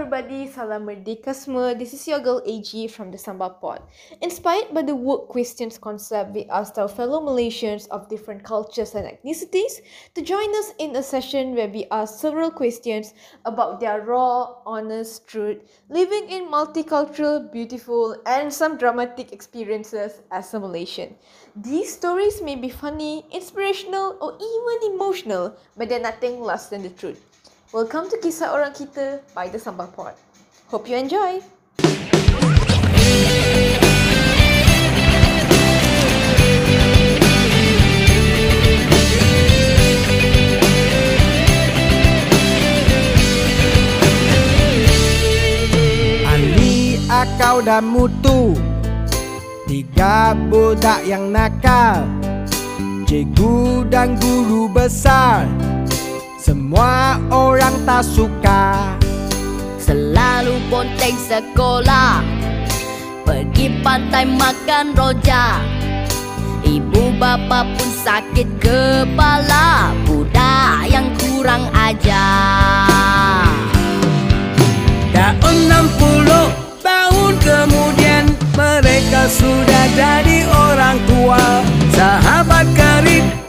everybody, Salam Merdeka semua. This is your girl AG from the Samba Pod. Inspired by the work questions concept, we asked our fellow Malaysians of different cultures and ethnicities to join us in a session where we ask several questions about their raw, honest truth, living in multicultural, beautiful, and some dramatic experiences as a Malaysian. These stories may be funny, inspirational, or even emotional, but they're nothing less than the truth. Welcome to Kisah Orang Kita by The Sambal Pod. Hope you enjoy! Ali, Akau dan Mutu Tiga budak yang nakal Cikgu dan guru besar Semua orang tak suka. Selalu ponteng sekolah. Pergi pantai makan rojak. Ibu bapa pun sakit kepala. Budak yang kurang ajar. Dah enam puluh tahun kemudian Mereka sudah jadi orang tua. Sahabat karib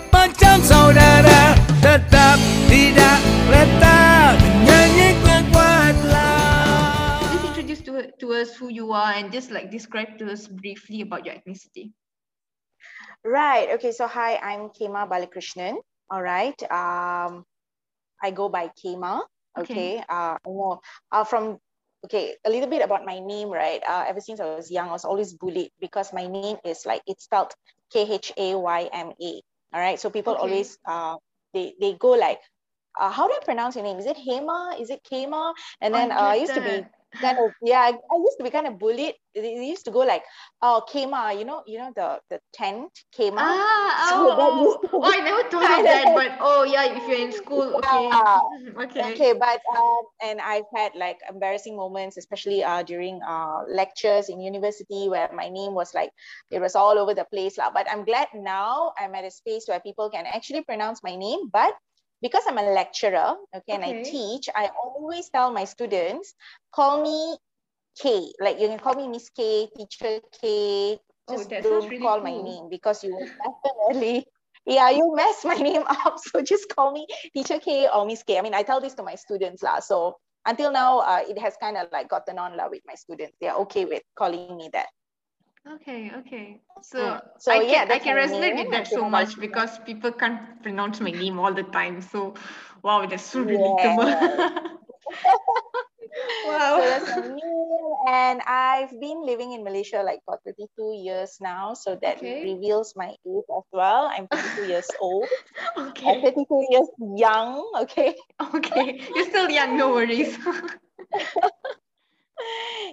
macam saudara Tetap tidak letak Nyanyi kuat-kuatlah Please introduce to, to us who you are and just like describe to us briefly about your ethnicity. Right. Okay. So hi, I'm Khayma Balakrishnan. All right. Um, I go by Khayma. Okay. Okay. Uh, I know. Uh, from okay, a little bit about my name. Right. Uh, ever since I was young, I was always bullied because my name is like it's spelled K H A Y M A. All right. So people Okay. always uh they they go like. Uh, how do I pronounce your name? Is it Hema? Is it Kema? And then uh, I used to be kind of yeah I, I used to be kind of bullied they used to go like oh kema you know you know the the tent kema Ah, So oh, oh, oh, I never thought of that, but oh yeah, if you're in school, okay. Mhm, Okay. okay but um and i've had like embarrassing moments especially uh during uh lectures in university where my name was like it was all over the place lah. but i'm glad now i'm at a space where people can actually pronounce my name but because i'm a lecturer okay, and i teach i always tell my students call me k like you can call me miss k teacher k Oh, just sounds don't really call my name because you will definitely yeah you mess my name up. So just call me teacher k or miss k. I mean i tell this to my students lah. So until now uh, it has kind of like gotten on lah with my students. They're okay with calling me that Okay, okay. So, Mm. So, I yeah, can I can resonate with that so much because people can't pronounce my name all the time. So, wow, that's so Yeah. wow. so that's and i've been living in malaysia like for 32 years now so that Okay. reveals my age as well i'm 32 years old Okay. i'm okay. 32 years young okay Okay. You're still young, no worries.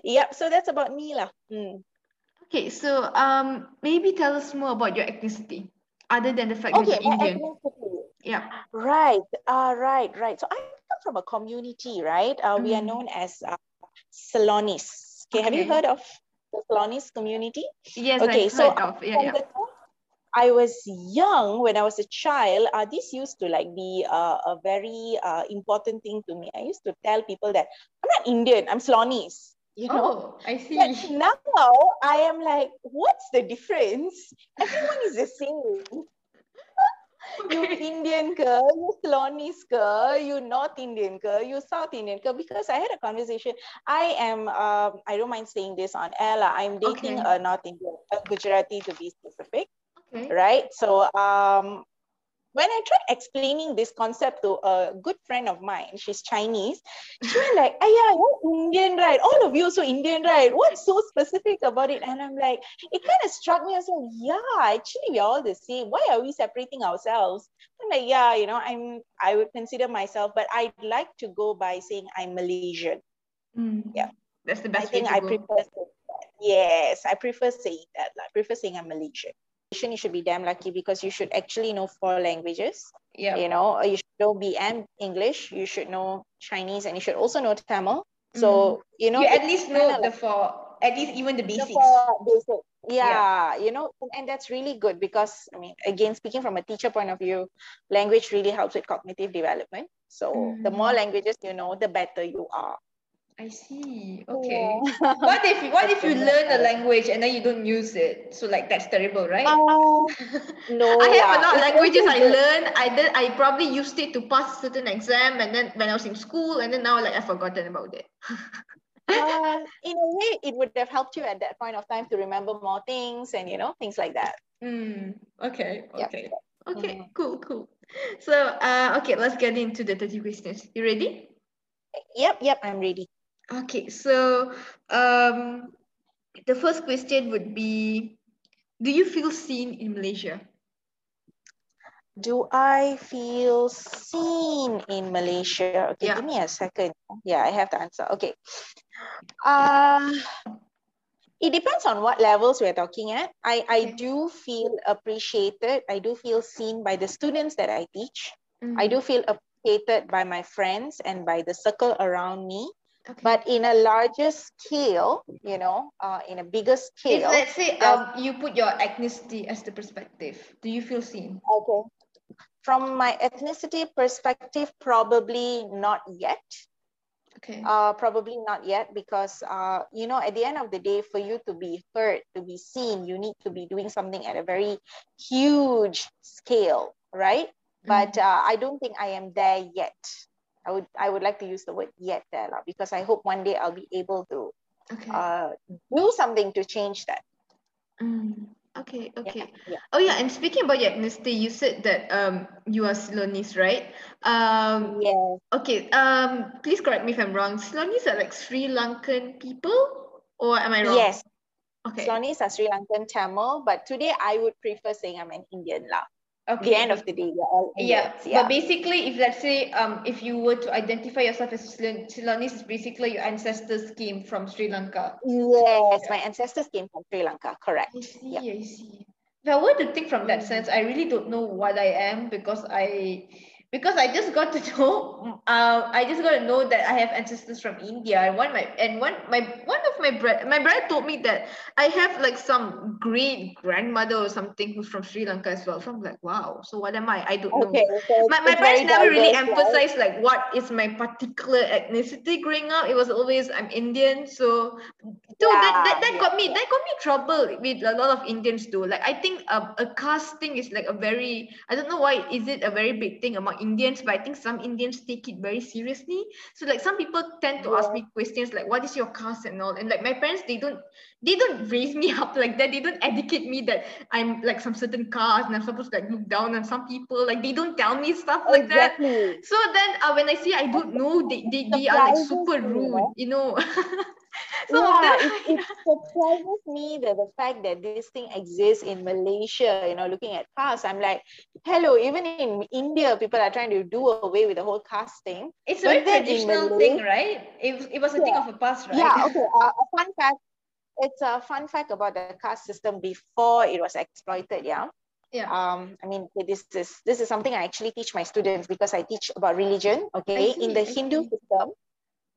yep so that's about me lah. Mm. Okay, so um maybe tell us more about your ethnicity other than the fact that you're Indian. ethnicity. Yeah. Right, uh, right, right. So I come from a community, right? Uh, We are Mm. known as uh, Ceylonese. Okay, have you heard of the Ceylonese community? Yes, Okay, I've so heard of. Yeah, yeah. I was young, when I was a child, uh, this used to like be uh, a very uh, important thing to me. I used to tell people that I'm not Indian, I'm Ceylonese. You know, Oh, I see. but now I am like, what's the difference? Everyone is the same. You Indian girl, you Ceylonese girl, you North Indian girl, you South Indian girl. Because I had a conversation. I am, um, I don't mind saying this on air. I'm dating Okay. a North Indian, a Gujarati to be specific, Okay. right? So, um, when I tried explaining this concept to a good friend of mine, she's Chinese, she was like, yeah, you're Indian, right? All of you so Indian, right? What's so specific about it? And I'm like, it kind of struck me as well, yeah, actually we're all the same. Why are we separating ourselves? I'm like, yeah, you know, I'm I would consider myself, but I'd like to go by saying I'm Malaysian. Mm. Yeah. That's the I best way think to I go. prefer saying that. Yes, I prefer saying that. I prefer saying I'm Malaysian. You should be damn lucky because you should actually know four languages. Yeah. You know, you should know BM English, you should know Chinese, and you should also know Tamil. So, mm-hmm. you know, you at least know like- the four, at least even the the basics. four basic. Yeah. Yeah, you know, and that's really good because I mean, again, speaking from a teacher point of view, language really helps with cognitive development. So the mm-hmm. more languages you know, the better you are. I see. Okay. what if what if you learn a language and then you don't use it? So like that's terrible, right? Uh, no, I have yeah, a lot of languages I learned. I did I probably used it to pass a certain exam and then when I was in school and then now like I've forgotten about it. Uh, in a way, it would have helped you at that point of time to remember more things and you know things like that. Mm, okay, Yep. okay. Okay, Mhm. cool, cool. So uh okay, let's get into the 30 questions. You ready? Yep, yep, I'm ready. Okay, so um the first question would be do you feel seen in Malaysia? Do I feel seen in Malaysia? Okay, Yeah. give me a second. Yeah, I have the answer. Okay. Uh, it depends on what levels we're talking at. I, I do feel appreciated. I do feel seen by the students that I teach. I Mm, do feel appreciated by my friends and by the circle around me. Okay. But in a larger scale, you know, uh, in a bigger If scale, let's say um you put your ethnicity as the perspective, do you feel seen? okay. From my ethnicity perspective, probably not yet. Okay. Uh, probably not yet because uh, you know, at the end of the day, for you to be heard, to be seen, you need to be doing something at a very huge scale, right? But Mm. uh, I don't think I am there yet. I would I would like to use the word yet there lah, because I hope one day I'll be able to okay. uh, do something to change that. Mm, okay, okay. yeah. Oh yeah, and speaking about ethnicity, you said that um you are Ceylonese, right? Um Yes. okay, um please correct me if I'm wrong. Ceylonese are like Sri Lankan people or am I wrong? Yes. Okay. Ceylonese are Sri Lankan Tamil, but today I would prefer saying I'm an Indian lah. At Okay. the end of the day, all Yeah, Indians. but basically, if let's say, um, if you were to identify yourself as Ceylon- Ceylonese, basically your ancestors came from Sri Lanka. Yes, my ancestors came from Sri Lanka, correct. I see, Yep. I see. If I were to think from that sense, I really don't know what I am because I because I just got to know uh, I just got to know that I have ancestors from India and one my and one my one of my brother my brother told me that I have like some great grandmother or something who's from Sri Lanka as well. So I'm like, wow. So what am I? I don't know Okay, so my, my parents never really right? emphasized like what is my particular ethnicity growing up it was always i'm indian so so that, that, that yeah, got me that got me trouble with a lot of indians too like i think a, a caste thing is like a very i don't know why is it a very big thing among indians but i think some indians take it very seriously. So like some people tend to ask me questions like what is your caste and all? And like my parents they don't they don't raise me up like that. They don't educate me that i'm like some certain caste and i'm supposed to like look down on some people. Like they don't tell me stuff like that. So then uh, when I say I don't know, they, they, they are like super rude, you know. Of yeah, it, it surprises me that the fact that this thing exists in Malaysia, you know, looking at caste, I'm like, hello, even in India, people are trying to do away with the whole caste thing. it's a very traditional Malay- thing, right? It, was- it was a thing of the past, right? Yeah, okay. Uh, a fun fact. It's a fun fact about the caste system before it was exploited. Yeah. Yeah. Um. I mean, this is this is something I actually teach my students because I teach about religion. Okay. in the Hindu system,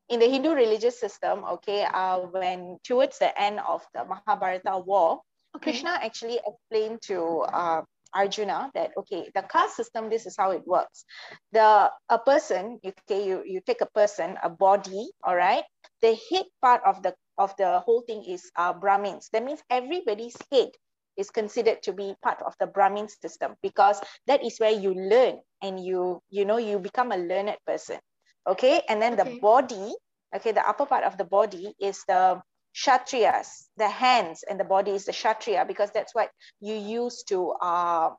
in the Hindu religious system, okay, uh, when towards the end of the Mahabharata war, Okay. Krishna actually explained to uh, Arjuna that okay, the caste system, this is how it works. The a person, okay, you you take a person, a body, all right. The head part of the of the whole thing is uh, Brahmins. That means everybody's head is considered to be part of the Brahmin system because that is where you learn and you you know you become a learned person. Okay, and then Okay. the body, okay, the upper part of the body is the Kshatriyas, the hands and the body is the Kshatriya because that's what you use to uh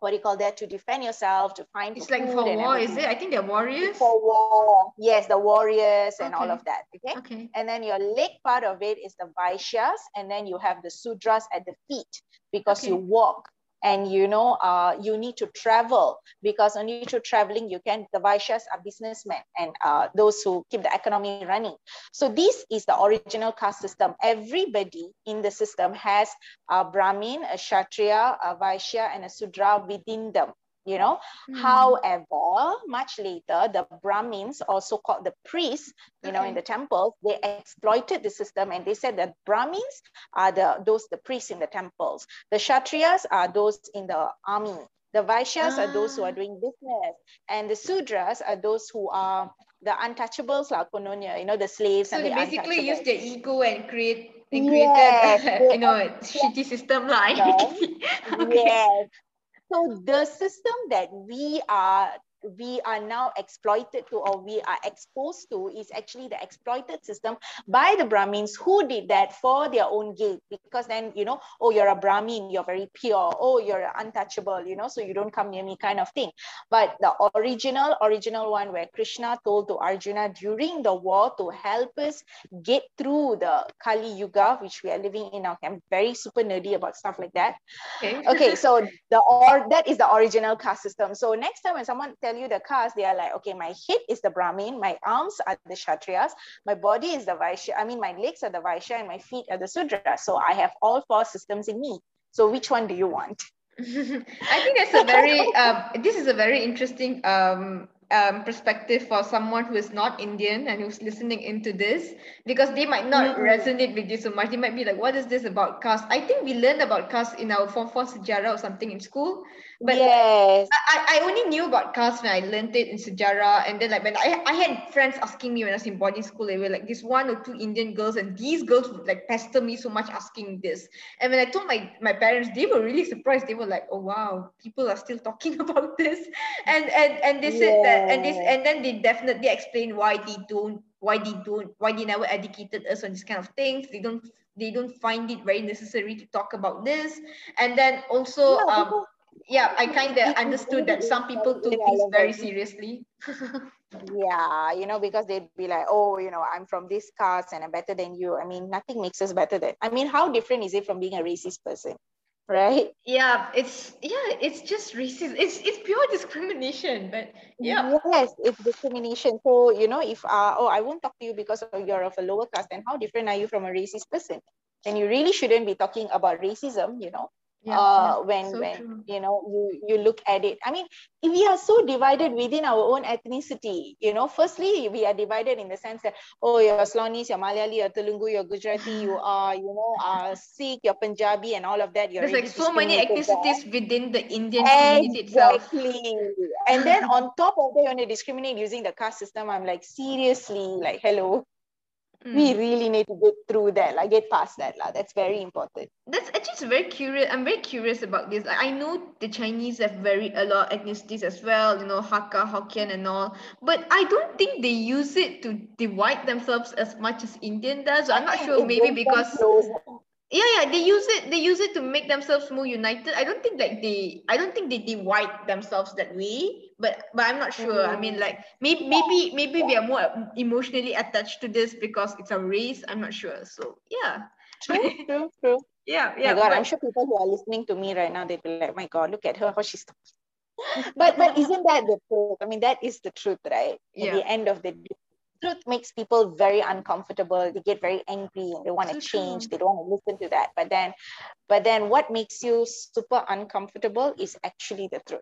what do you call that to defend yourself, to find It's like for war, is it? I think they're warriors. For war. Yes, the warriors and all of that. Okay. Okay. And then your leg part of it is the Vaishyas, and then you have the Sudras at the feet because you walk and you know uh, you need to travel because only through traveling you can the Vaishyas are businessmen and uh, those who keep the economy running. So this is the original caste system. Everybody in the system has a Brahmin, a Kshatriya, a Vaishya, and a Sudra within them. You know, Hmm. However, much later, the Brahmins, also called the priests, you know, in the temples, they exploited the system and they said that Brahmins are the those the priests in the temples. The Kshatriyas are those in the army. The Vaishyas are those who are Ah. doing business, and the Sudras are those who are the untouchables like kononnya, you know, the slaves So and they the basically use their ego and create Yes, created they you know shitty system like okay. Yes. So the system that we are we are now exploited to or we are exposed to is actually the exploited system by the Brahmins who did that for their own gain. Because then, you know, oh, you're a Brahmin, you're very pure, oh, you're untouchable, you know, so you don't come near me kind of thing. But the original, original one where Krishna told to Arjuna during the war to help us get through the Kali Yuga, which we are living in now. I'm very super nerdy about stuff like that okay. okay so the or that is the original caste system so next time when someone tell you the caste they are like okay my head is the brahmin my arms are the kshatriyas my body is the vaishya i mean my legs are the vaishya and my feet are the sudra so i have all four systems in me so which one do you want I think that's a very um, this is a very interesting um, um, perspective for someone who is not Indian and who's listening into this because they might not Mhm. resonate with you so much. They might be like, "What is this about caste?" I think we learned about caste in our form four sejarah or something in school, but yes I, I only knew about caste when I learned it in sejarah, and then like when I, I had friends asking me when I was in boarding school, they were like this one or two Indian girls, and these girls would like pester me so much asking this. And when I told my my parents, they were really surprised. They were like, "Oh wow, people are still talking about this," and and and they said that, and this, and then they definitely explained why they don't, why they don't, why they never educated us on this kind of things. They don't they don't find it very necessary to talk about this, and then also Yeah, um because yeah, I kind of understood that some people took this very seriously. yeah you know because they'd be like oh you know i'm from this caste and i'm better than you i mean nothing makes us better than i mean how different is it from being a racist person right yeah, it's yeah, it's just racist. It's it's pure discrimination. But yeah, Yes, it's discrimination. So, you know, if uh, oh, I won't talk to you because you're of a lower caste, then how different are you from a racist person? Then you really shouldn't be talking about racism, you know. Yeah, uh, yeah, when so when true. you know you you look at it. I mean, we are so divided within our own ethnicity, you know, firstly we are divided in the sense that oh, you're Ceylonese, you're Malayali, you're Telugu, you're Gujarati, you are you know, uh, Sikh, you're Punjabi, and all of that. You're There's like so many ethnicities within the Indian community itself. Exactly. And then on top of that, you want to discriminate using the caste system. I'm like, seriously, like, hello, we Mm. really need to get through that, like, get past that. Like, that's very important. That's actually very curious. I'm very curious about this. Like, I know the Chinese have very a lot of ethnicities as well, you know, Hakka, Hokkien, and all. But I don't think they use it to divide themselves as much as Indian does. I'm not sure. Maybe because. Yeah yeah they use it they use it to make themselves more united i don't think like they i don't think they divide themselves that way but but i'm not sure i mean Mm. like maybe maybe maybe we are more emotionally attached to this because it's a race i'm not sure so yeah True, true, true. yeah yeah my God, but- I'm sure people who are listening to me right now, they'd be like, my God, look at her, how she's talking. But but isn't that the truth? I mean, that is the truth, right? At Yeah. the end of the day. Truth makes people very uncomfortable. They get very angry and they want to change. They don't want to listen to that. But then, but then what makes you super uncomfortable is actually the truth.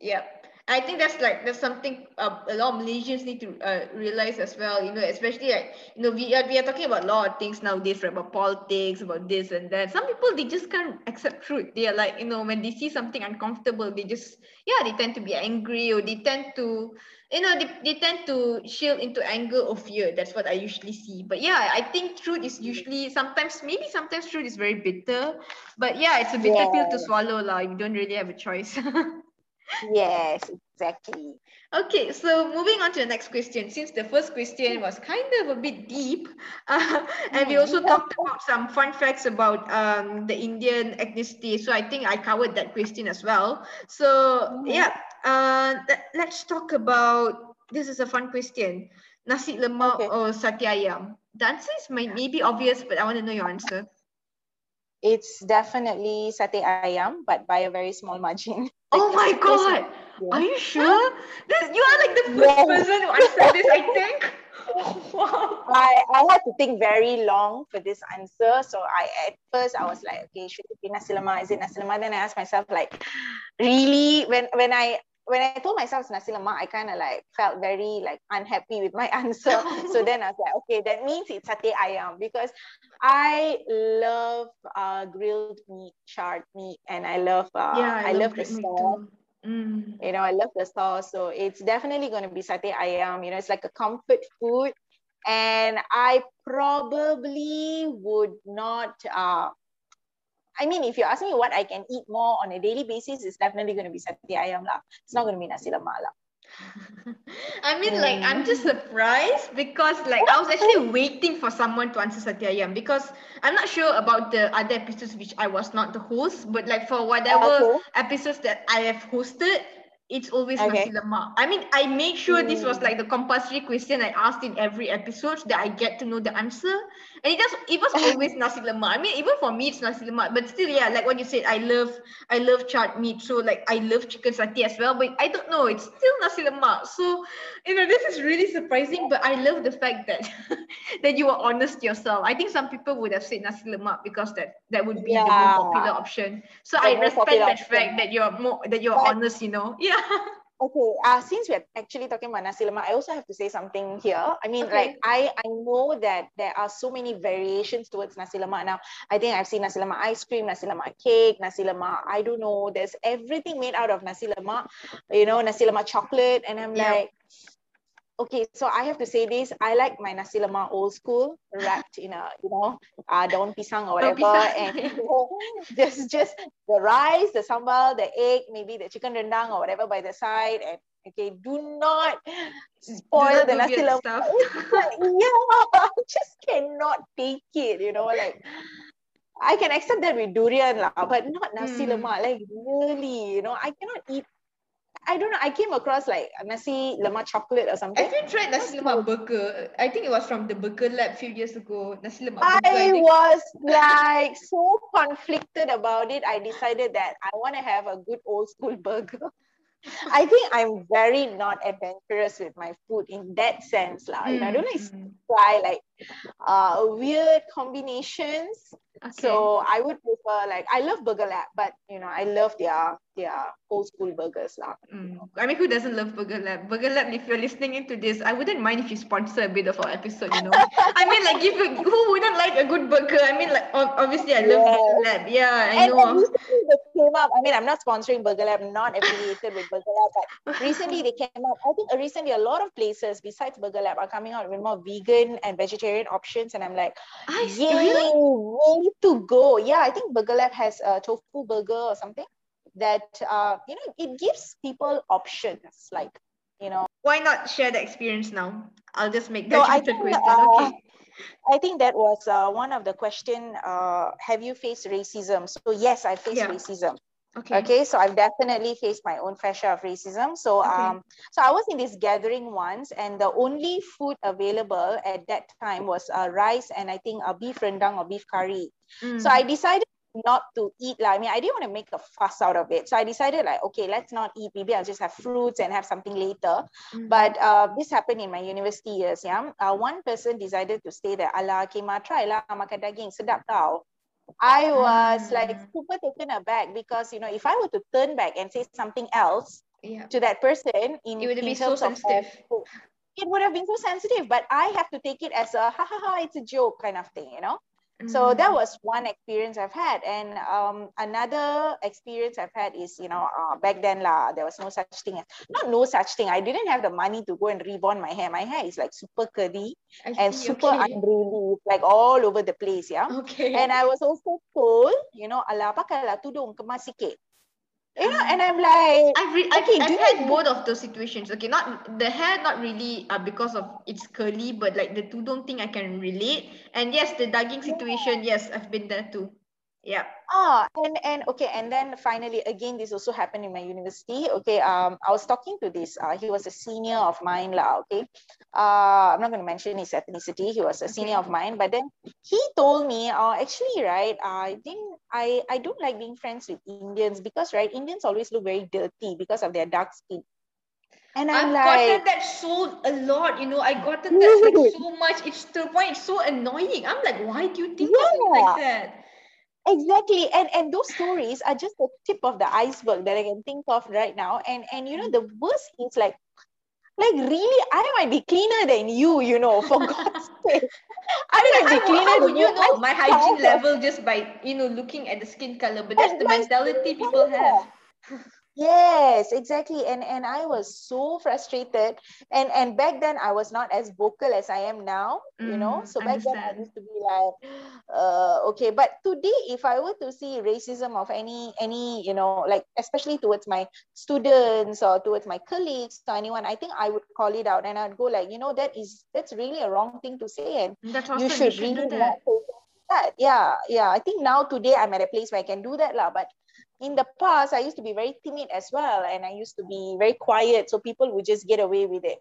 Yeah, I think that's like that's something uh, a lot of Malaysians need to uh, realize as well. You know, especially like you know we are we are talking about a lot of things nowadays, right? About politics, about this and that. Some people they just can't accept truth. They are like you know when they see something uncomfortable, they just yeah they tend to be angry or they tend to you know they, they tend to shield into anger or fear. That's what I usually see. But yeah, I think truth is usually sometimes maybe sometimes truth is very bitter. But yeah, it's a bitter pill to swallow, lah. You don't really have a choice. Yes, exactly. Okay, so moving on to the next question. Since the first question was kind of a bit deep, uh, and we also talked about some fun facts about um, the Indian ethnicity, so I think I covered that question as well. So Mhm. yeah, uh, let's talk about. This is a fun question. Nasi lemak Okay. or sate ayam? The answer is may, maybe obvious, but I want to know your answer. It's definitely sate ayam, but by a very small margin. Oh Like, my very small. god! Are you sure? This, you are like the first Yes. person to answer this, I think. wow. I, I had to think very long for this answer. So I at first I was like, okay, should it be nasi lemak? Is it nasi lemak? Then I asked myself, like, really? When when I when I told myself it's nasi lemak, I kind of like felt very like unhappy with my answer. so then I was like, okay, that means it's satay ayam because I love uh, grilled meat, charred meat, and I love uh, Yeah, I, love, the grilled sauce. Mm. You know, I love the sauce. So it's definitely going to be satay ayam. You know, it's like a comfort food. And I probably would not, uh, I mean, if you ask me what I can eat more on a daily basis, it's definitely going to be satay ayam lah. It's not going to be nasi lemak lah. I mean, like, I'm just surprised because, like, I was actually waiting for someone to answer satay ayam because I'm not sure about the other episodes which I was not the host, but like for whatever Okay. episodes that I have hosted, it's always Okay. nasi lemak. I mean, I made sure this was Mm. like the compulsory question I asked in every episode that I get to know the answer, and it just it was always nasi lemak. I mean, even for me, it's nasi lemak, but still, yeah, like what you said, I love I love charred meat, so like I love chicken satay as well. But I don't know, it's still nasi lemak. So you know, this is really surprising. But I love the fact that that you were honest yourself. I think some people would have said nasi lemak because that that would be the more popular option. So The I respect that option. fact that you're more that you're But- honest. You know, yeah. Okay, uh, since we're actually talking about nasi lemak, I also have to say something here. I mean, Okay. like I I know that there are so many variations towards nasi lemak now. I think I've seen nasi lemak ice cream, nasi lemak cake, nasi lemak. I don't know. There's everything made out of nasi lemak. You know, nasi lemak chocolate, and I'm Yeah. like. Okay, so I have to say this. I like my nasi lemak old school, wrapped in a you know, uh, daun pisang or whatever, pisang. and you know, just just the rice, the sambal, the egg, maybe the chicken rendang or whatever by the side, and okay, do not spoil not the do nasi lemak. yeah, I just cannot take it. You know, like I can accept that with durian lah, but not nasi Hmm. lemak. Like really, you know, I cannot eat. I don't know. I came across like nasi lemak chocolate or something. Have you tried nasi lemak burger? I think it was from the Burger Lab a few years ago. Nasi lemak burger. I think. was like so conflicted about it. I decided that I want to have a good old school burger. I think I'm very not adventurous with my food in that sense. You know, I don't like Mm, mm. try like uh, weird combinations. Okay. So I would prefer like I love Burger Lab, but you know I love their their old school burgers lah. Mm. I mean, who doesn't love Burger Lab? Burger Lab, if you're listening into this, I wouldn't mind if you sponsor a bit of our episode, you know. I mean, like, if you, who wouldn't like a good burger? I mean, like, obviously, I love Burger Lab. Yeah, I And, know. and recently they came up. I mean, I'm not sponsoring Burger Lab, I'm not affiliated with Burger Lab, but recently they came up. I think recently a lot of places besides Burger Lab are coming out with more vegan and vegetarian options, and I'm like, I yay, really? way to go! Yeah, I think Burger Lab has a tofu burger or something that uh, you know it gives people options like you know Why not share the experience now? I'll just make No, that I a think, question. uh, okay. I think that was uh, one of the question. Uh, have you faced racism? So yes, I faced Yeah. racism. Okay. Okay, so I've definitely faced my own fair share of racism. So Okay. um, so I was in this gathering once, and the only food available at that time was uh, rice and I think a beef rendang or beef curry. So Mm. I decided not to eat. Like, I mean, I didn't want to make a fuss out of it. So I decided like, okay, let's not eat. Maybe I'll just have fruits and have something later. Mm. But uh, this happened in my university years. Yeah, uh, one person decided to stay there "Ala, kema try lah makan daging sedap tau." I ah. was like super taken aback because you know if I were to turn back and say something else yeah. to that person in, It would in be so terms of, sensitive. it would have been so sensitive. But I have to take it as a ha ha ha, it's a joke kind of thing, you know. So that Mm. was one experience I've had, and um, another experience I've had is you know uh, back then lah there was no such thing as not no such thing. I didn't have the money to go and rebond my hair. My hair is like super curly I and see, super okay. unruly, like all over the place. Yeah. Okay. And I was also told, you know, ala pakailah tudung kemas sikit. You know, and I'm like, I've, re- I've, Okay, I've do had you- both of those situations. Okay, not the hair, not really uh, because of it's curly, but like the tudung thing, I can relate. And yes, the daging situation, yes, I've been there too. Yeah. ah, and and okay, and then finally, again, this also happened in my university. Okay, um, I was talking to this. Uh, he was a senior of mine, lah. Okay, uh, I'm not going to mention his ethnicity. He was a senior of mine, but then he told me, uh, actually, right, I didn't, I, I don't like being friends with Indians because, right, Indians always look very dirty because of their dark skin. And I'm I've like, gotten that so a lot, you know. I gotten that like so much. It's to the point it's so annoying. I'm like, why do you think me like that? Exactly. And and those stories are just the tip of the iceberg that I can think of right now. And and you know, the worst is like like really I might be cleaner than you, you know, for God's sake. I might be cleaner than would you know my hygiene level just by you know looking at the skin color? But that's the mentality people have. Yes, exactly. And and I was so frustrated. And and back then I was not as vocal as I am now, you know. Mm, So back then I used to be like, uh, okay. But today, if I were to see racism of any any, you know, like especially towards my students or towards my colleagues or anyone, I think I would call it out and I'd go like, you know, that is that's really a wrong thing to say. And That's you awesome. You should should really not that. Yeah, yeah. I think now today I'm at a place where I can do that, lah. But in the past, I used to be very timid as well, and I used to be very quiet, so people would just get away with it.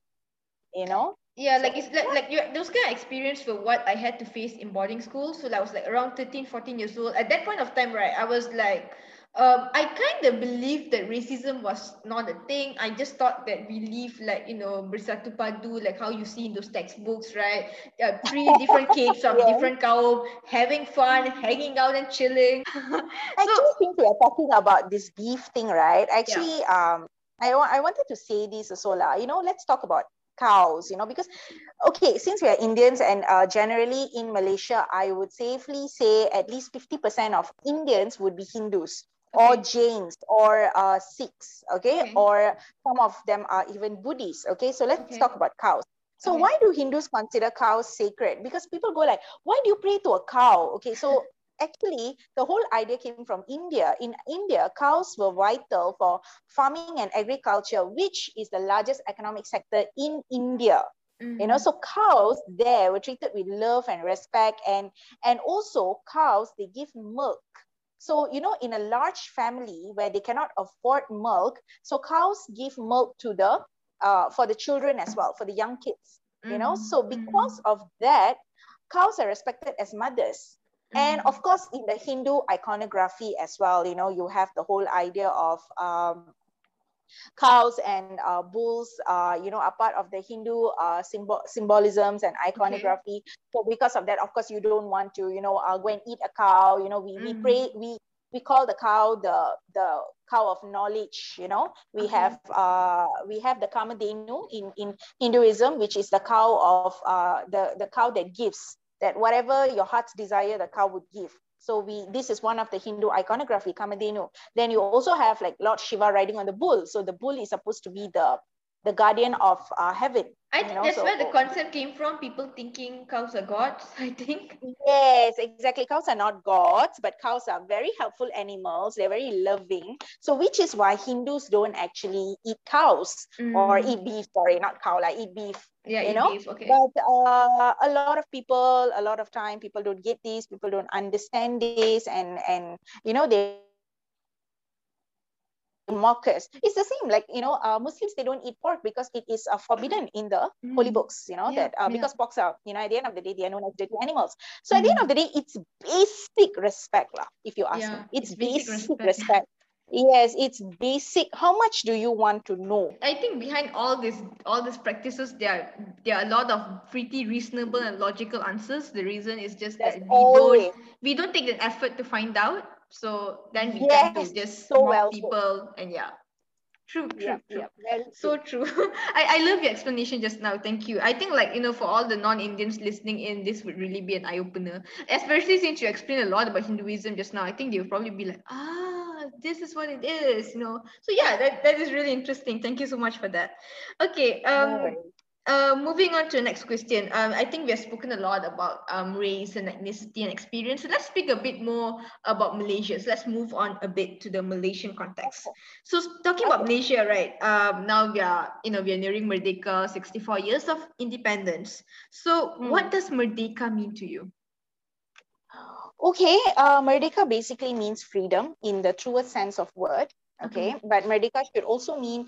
You know? Yeah, like it's like, like you, those kind of experience were what I had to face in boarding school. So I was like around 13, 14 years old. At that point of time, right, I was like, um, I kind of believed that racism was not a thing. I just thought that we live like, you know, bersatu padu, like how you see in those textbooks, right? Uh, three different kids of different kaum, having fun, hanging out and chilling. so, Actually, since we are talking about this beef thing, right? Actually, um, I wa- I wanted to say this also, lah. You know, let's talk about cows. You know, because okay, since we are Indians and uh, generally in Malaysia, I would safely say at least fifty percent of Indians would be Hindus. Or Jains or uh, Sikhs, okay? Okay. Or some of them are even Buddhists, okay? So let's Okay. talk about cows. So Okay. why do Hindus consider cows sacred? Because people go like, why do you pray to a cow? Okay, so actually the whole idea came from India. In India, cows were vital for farming and agriculture, which is the largest economic sector in India. You know, Mhm. so cows there were treated with love and respect, and and also cows they give milk. So you know, in a large family where they cannot afford milk, so cows give milk to the uh, for the children as well, for the young kids. You know, Mhm, so because of that, cows are respected as mothers. And mhm, of course, in the Hindu iconography as well, you know, you have the whole idea of um, cows and uh, bulls, uh, you know, are part of the Hindu uh, symbol symbolisms and iconography. So because of that, of course, you don't want to, you know, uh, go and eat a cow. You know, we we Mhm. pray we we call the cow the the cow of knowledge. You know, we Okay. have uh we have the Kamadhenu in in Hinduism, which is the cow of uh the the cow that gives that whatever your heart's desire, the cow would give. So we this is one of the Hindu iconography, Kamadhenu. Then you also have like Lord Shiva riding on the bull. So the bull is supposed to be the the guardian of uh, heaven. I think know, that's so- where the concept came from. People thinking cows are gods. I think. Yes, exactly. Cows are not gods, but cows are very helpful animals. They're very loving. So which is why Hindus don't actually eat cows or Mm. eat beef. Sorry, not cow, like eat beef. Yeah, you know, beef. Okay. But uh, a lot of people, a lot of time, people don't get this. People don't understand this, and and you know they mock us. It's the same, like you know, uh, Muslims they don't eat pork because it is uh, forbidden in the holy Mm. books. You know Yeah, that uh, yeah. because porks are, you know, at the end of the day, they are known as dirty animals. So at the end Mm. of the day, it's basic respect, lah. If you ask Yeah, me, it's, it's basic basic, respect. respect. Yes, it's basic. How much do you want to know? I think behind all this all these practices there are there are a lot of pretty reasonable and logical answers. The reason is just That's that we always don't we don't take the effort to find out. So then we Yes, tend to just so well people and yeah. True, true, yeah, true. So true. I, I love your explanation just now. Thank you. I think like, you know, for all the non-Indians listening in, this would really be an eye-opener. Especially since you explained a lot about Hinduism just now. I think they would probably be like, ah, this is what it is, you know. So yeah, that, that is really interesting. Thank you so much for that. Okay. Um. Uh, moving on to the next question. Um, I think we have spoken a lot about um, race and ethnicity and experience. So let's speak a bit more about Malaysia. So let's move on a bit to the Malaysian context. So talking about Malaysia, right? Um, now we are, you know, we are nearing Merdeka, 64 years of independence. So Mm. what does Merdeka mean to you? Okay, uh, Merdeka basically means freedom in the truest sense of word. Okay, but Merdeka should also mean,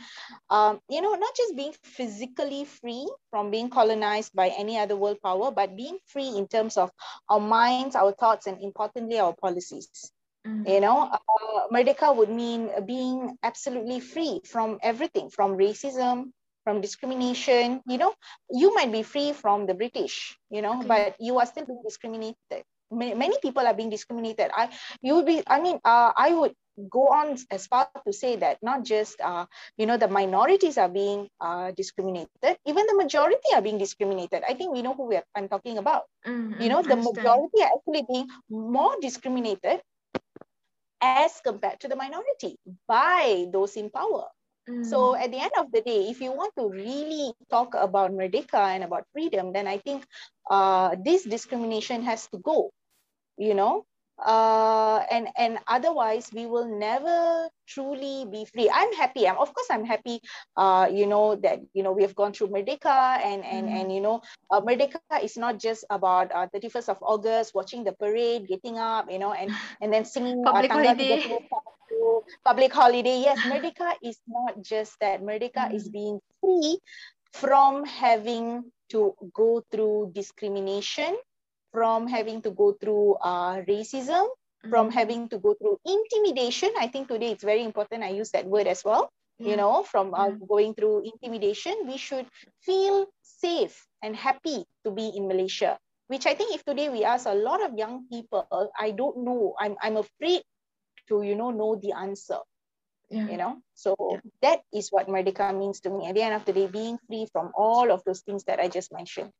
um, you know, not just being physically free from being colonized by any other world power, but being free in terms of our minds, our thoughts, and importantly, our policies. Mm. You know, uh, Merdeka would mean being absolutely free from everything, from racism, from discrimination. You know, you might be free from the British, you know, Okay. but you are still being discriminated. Ma- Many people are being discriminated. I, you would be. I mean, uh, I would go on as far to say that not just, uh, you know, the minorities are being uh, discriminated, even the majority are being discriminated. I think we know who we are, I'm talking about Mm, you know the majority are actually being more discriminated as compared to the minority by those in power. Mm. So at the end of the day, if you want to really talk about Merdeka and about freedom, then I think uh, this discrimination has to go, you know, uh, and and otherwise we will never truly be free. I'm happy. I'm, of course I'm happy. Uh, you know that you know we have gone through Merdeka and and Mm. and you know uh, Merdeka is not just about uh, 31st of August watching the parade, getting up, you know, and and then singing uh, Public Tanggal holiday. public holiday. Yes, Merdeka is not just that. Merdeka is Mm. being free from having to go through discrimination, from having to go through uh, racism, from Mm. having to go through intimidation. I think today it's very important. I use that word as well. You know, from uh, Yeah. going through intimidation, we should feel safe and happy to be in Malaysia. Which I think if today we ask a lot of young people, I don't know. I'm I'm afraid to you know know the answer Yeah. you know so that is what merdeka means to me at the end of the day being free from all of those things that i just mentioned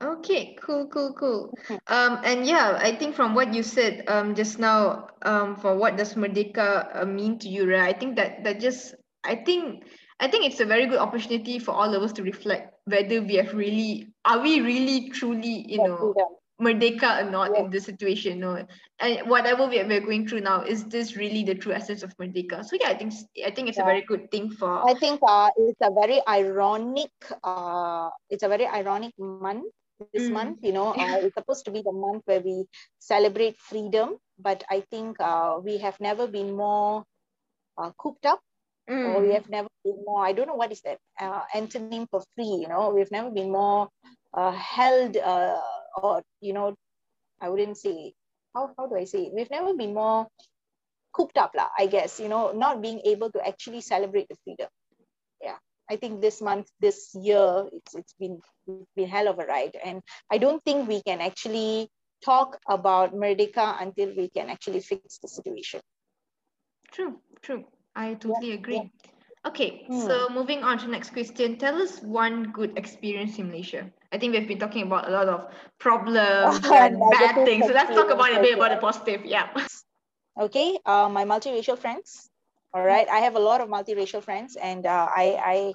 Okay, cool, cool, cool. Um, and yeah, I think from what you said um just now, um, for what does Merdeka uh, mean to you, right? I think that that just, I think, I think it's a very good opportunity for all of us to reflect whether we have really, are we really truly, you know. Merdeka or not Yes. in this situation, no? And whatever we are, we're going through now, is this really the true essence of Merdeka? So yeah, I think I think it's a very good thing for. i think uh, it's a very ironic uh, it's a very ironic month this Mm. month you know uh, it's supposed to be the month where we celebrate freedom but i think uh, we have never been more uh, cooped up or we Mm. have never been more i don't know what is that uh, antonym for free you know we've never been more uh, held uh, or you know i wouldn't say how, how do i say it we've never been more cooped up lah, i guess you know not being able to actually celebrate the freedom i think this month this year it's it's been it's been hell of a ride and i don't think we can actually talk about merdeka until we can actually fix the situation True, true. I totally agree. Okay, Hmm. so moving on to next question. Tell us one good experience in Malaysia. I think we've been talking about a lot of problems and bad things. So let's talk about a bit about the positive. Yeah. okay uh, my multiracial friends all right. I have a lot of multiracial friends and uh, i i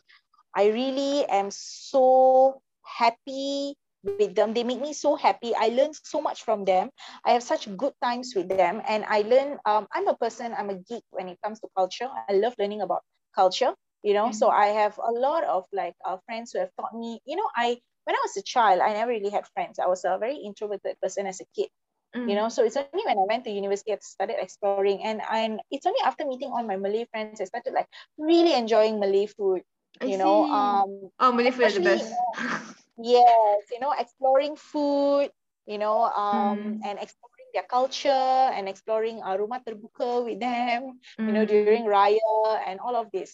i really am so happy with them. They make me so happy. I learn so much from them. I have such good times with them and i learn um, i'm a person i'm a geek when it comes to culture. I love learning about culture you know? So i have a lot of like uh, friends who have taught me you know i when i was a child i never really had friends. I was a very introverted person as a kid Mm. you know so it's only when i went to university i started exploring and and it's only after meeting all my malay friends i started like really enjoying malay food I you know see. um oh, Malay food is the best. yes you know exploring food you know um Mm. and exploring their culture and exploring uh, rumah terbuka with them you know Mm. during raya and all of this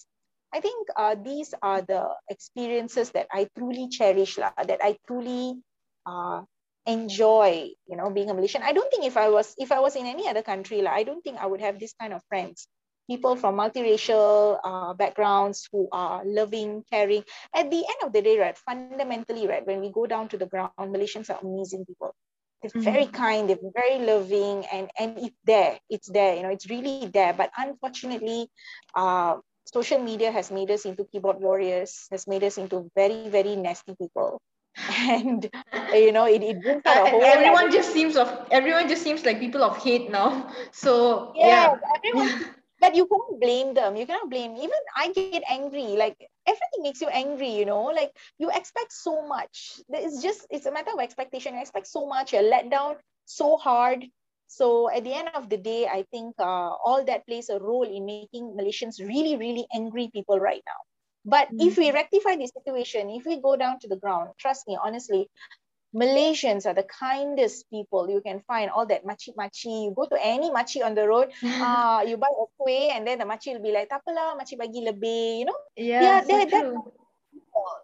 i think uh, these are the experiences that i truly cherish lah, that i truly uh, enjoy you know being a malaysian. I don't think if i was if i was in any other country like, i don't think i would have this kind of friends. People from multiracial uh, backgrounds who are loving caring. At the end of the day right fundamentally right when we go down to the ground malaysians are amazing people. They're very kind they're very loving and and it's there it's there you know it's really there. But unfortunately uh, social media has made us into keyboard warriors has made us into very very nasty people and you know it, it brings out a Uh, whole everyone other- just seems of everyone just seems like people of hate now. So Yes, yeah. everyone. But you can't blame them. You cannot blame. Even I get angry. Like everything makes you angry. You know, like you expect so much. It's just it's a matter of expectation. You expect so much. You're let down so hard. So at the end of the day, I think uh, all that plays a role in making Malaysians really, really angry people right now. But if we rectify the situation, if we go down to the ground, trust me, honestly, Malaysians are the kindest people you can find. All that machi machi. You go to any machi on the road, uh, you buy a kuih and then the machi will be like, tak apalah, machi bagi lebih, you know. Yeah, Yeah, so that-.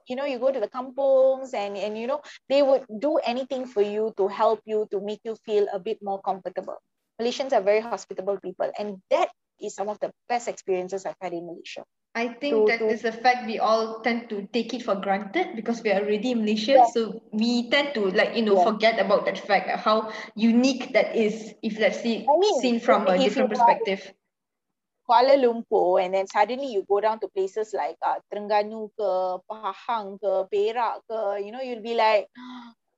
You know, you go to the kampungs and, and you know, they would do anything for you to help you, to make you feel a bit more comfortable. Malaysians are very hospitable people. And that is some of the best experiences I've had in Malaysia. I think to- that to- is a fact we all tend to take it for granted because we are already Malaysian. Yeah. So we tend to like, you know, Yeah. forget about that fact, uh, how unique that is if let's see I mean, seen from a different perspective. Kuala Lumpur and then suddenly you go down to places like uh, Terengganu ke, Pahang ke, Perak ke, you know, you'll be like,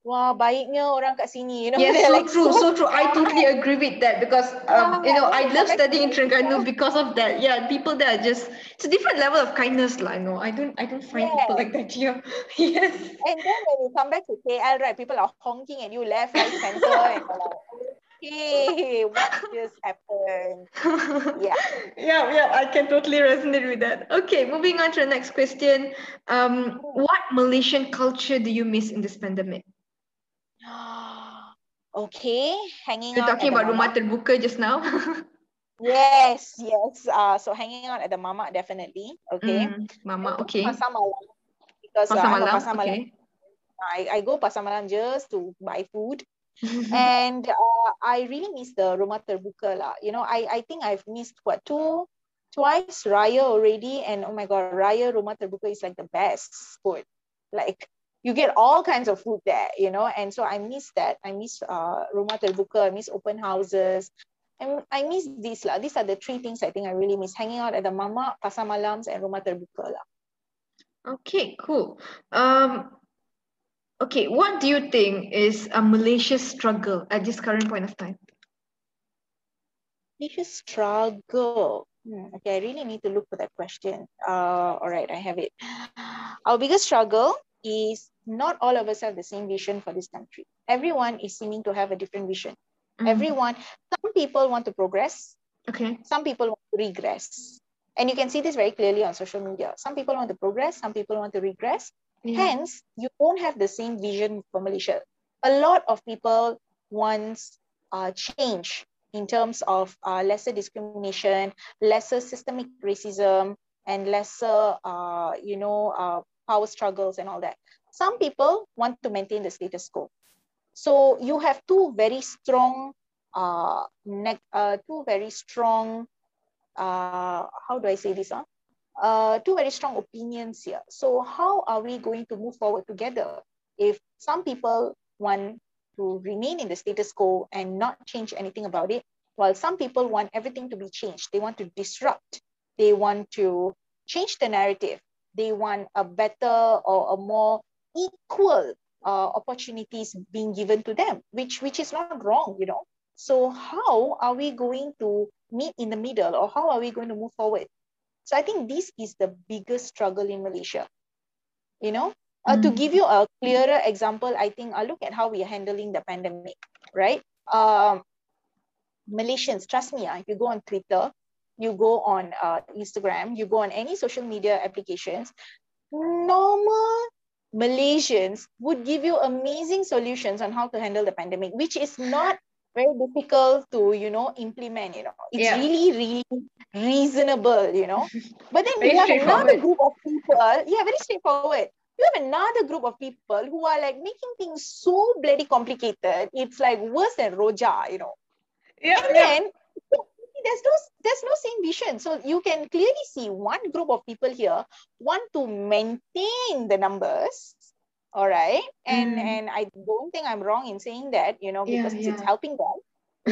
wah baiknya orang kat sini, you know. Yes, so like true, so true. I totally agree with that because um, you know I love studying in Terengganu because of that. Yeah, people there are just it's a different level of kindness, like no, I don't I don't find people like that here. yes. And then when you come back to KL, right, people are honking at you left, right, center, and like, hey, what just happened? Yeah. yeah, yeah, I can totally resonate with that. Okay, moving on to the next question. Um, what Malaysian culture do you miss in this pandemic? okay, hanging You're talking about rumah terbuka just now. Yes, yes. Uh, so hanging out at the mama definitely. Okay. Mm, Mama, okay. Pasar malam because uh, Pasar I'm a malam, pasar malam. okay. I, I go pasar malam just to buy food. and uh, I really miss the rumah terbuka lah. You know, I, I think I've missed what two, twice Raya already, and oh my god, Raya rumah terbuka is like the best food. Like you get all kinds of food there, you know, and so I miss that. I miss uh rumah terbuka. I miss open houses. And I miss these lah. These are the three things I think I really miss: hanging out at the mama, pasar malams, and rumah terbuka lah. Okay, cool. Um, okay, what do you think is a Malaysia struggle at this current point of time? Biggest struggle. Hmm, okay, I really need to look for that question. Uh, all right, I have it. Our biggest struggle is not all of us have the same vision for this country. Everyone is seeming to have a different vision. Mm, Everyone, some people want to progress, Okay. some people want to regress. And you can see this very clearly on social media. Some people want to progress, some people want to regress. Yeah. Hence, you don't have the same vision for Malaysia. A lot of people want uh, change in terms of uh, lesser discrimination, lesser systemic racism, and lesser, uh, you know, uh, power struggles and all that. Some people want to maintain the status quo. So you have two very strong, uh, uh, two very strong, uh, how do I say this? Huh? uh, two very strong opinions here. So how are we going to move forward together if some people want to remain in the status quo and not change anything about it, while some people want everything to be changed. They want to disrupt. They want to change the narrative. They want a better or a more equal uh, opportunities being given to them, which which is not wrong, you know. So how are we going to meet in the middle, or how are we going to move forward? So I think this is the biggest struggle in Malaysia. You know, uh, to Mm. give you a clearer example, I think uh, look at how we are handling the pandemic, right? Um, Malaysians, trust me, uh, if you go on Twitter, you go on uh, Instagram, you go on any social media applications, normal Malaysians would give you amazing solutions on how to handle the pandemic, which is not very difficult to, you know, implement, you know. It's Yeah. really, really reasonable, you know. But then Very you have another group of people, yeah, very straightforward. You have another group of people who are like making things so bloody complicated. It's like worse than Roja, you know. Yeah. And then there's no there's no same vision. So you can clearly see one group of people here want to maintain the numbers. All right. And Mm. and I don't think I'm wrong in saying that, you know, Yeah, because it's helping them.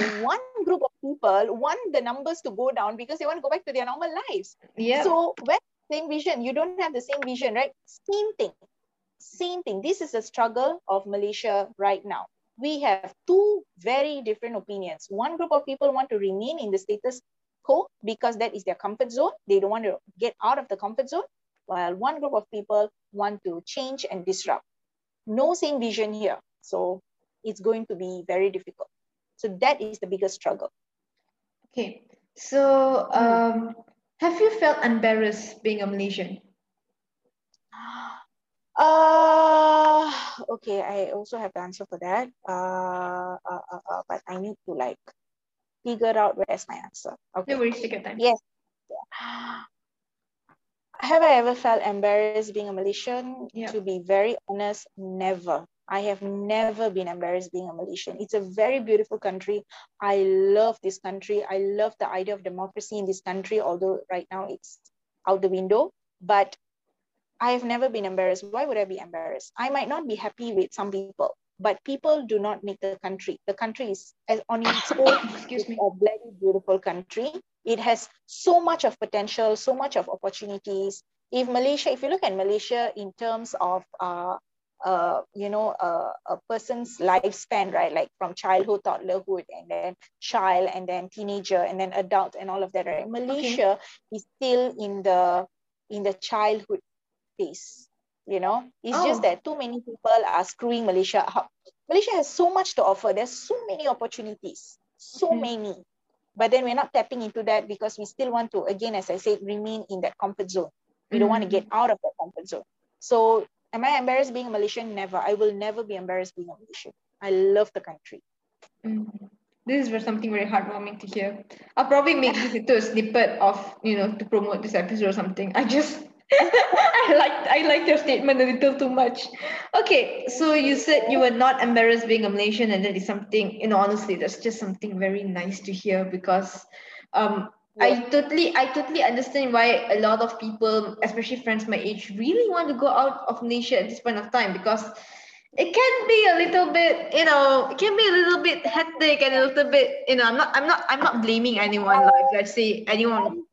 One group of people want the numbers to go down because they want to go back to their normal lives. Yeah. So when same vision, you don't have the same vision, right? Same thing. Same thing. This is a struggle of Malaysia right now. We have two very different opinions. One group of people want to remain in the status quo because that is their comfort zone. They don't want to get out of the comfort zone. While one group of people want to change and disrupt. No same vision here. So it's going to be very difficult. So that is the biggest struggle. Okay. So, um, have you felt embarrassed being a Malaysian? Uh, okay, I also have the answer for that. Uh, uh, uh, uh, but I need to like figure out where's my answer. Okay. No worries, take your time. Yes. Have I ever felt embarrassed being a Malaysian? Yeah. To be very honest, never. I have never been embarrassed being a Malaysian. It's a very beautiful country. I love this country. I love the idea of democracy in this country, although right now it's out the window. But I have never been embarrassed. Why would I be embarrassed? I might not be happy with some people, but people do not make the country. The country is on its own. Excuse me. A very beautiful country. It has so much of potential, so much of opportunities. If Malaysia, if you look at Malaysia in terms of uh, uh, you know, uh, a person's lifespan, right? Like from childhood, toddlerhood, and then child, and then teenager, and then adult, and all of that, right? Malaysia okay. is still in the in the childhood You know, it's oh. just that too many people are screwing Malaysia up. Malaysia has so much to offer. There's so many opportunities, so mm-hmm. many. But then we're not tapping into that because we still want to, again, as I said, remain in that comfort zone. We mm-hmm. don't want to get out of that comfort zone. So Am I embarrassed being a Malaysian? Never. I will never be embarrassed being a Malaysian. I love the country. Mm-hmm. This is something very heartwarming to hear. I'll probably make this into a snippet of, you know, to promote this episode or something. I just I like I like your statement a little too much. Okay, so you said you were not embarrassed being a Malaysian, and that is something, you know, honestly, that's just something very nice to hear because um I totally I totally understand why a lot of people, especially friends my age, really want to go out of Malaysia at this point of time because it can be a little bit, you know, it can be a little bit hectic and a little bit, you know, I'm not I'm not I'm not blaming anyone like let's say anyone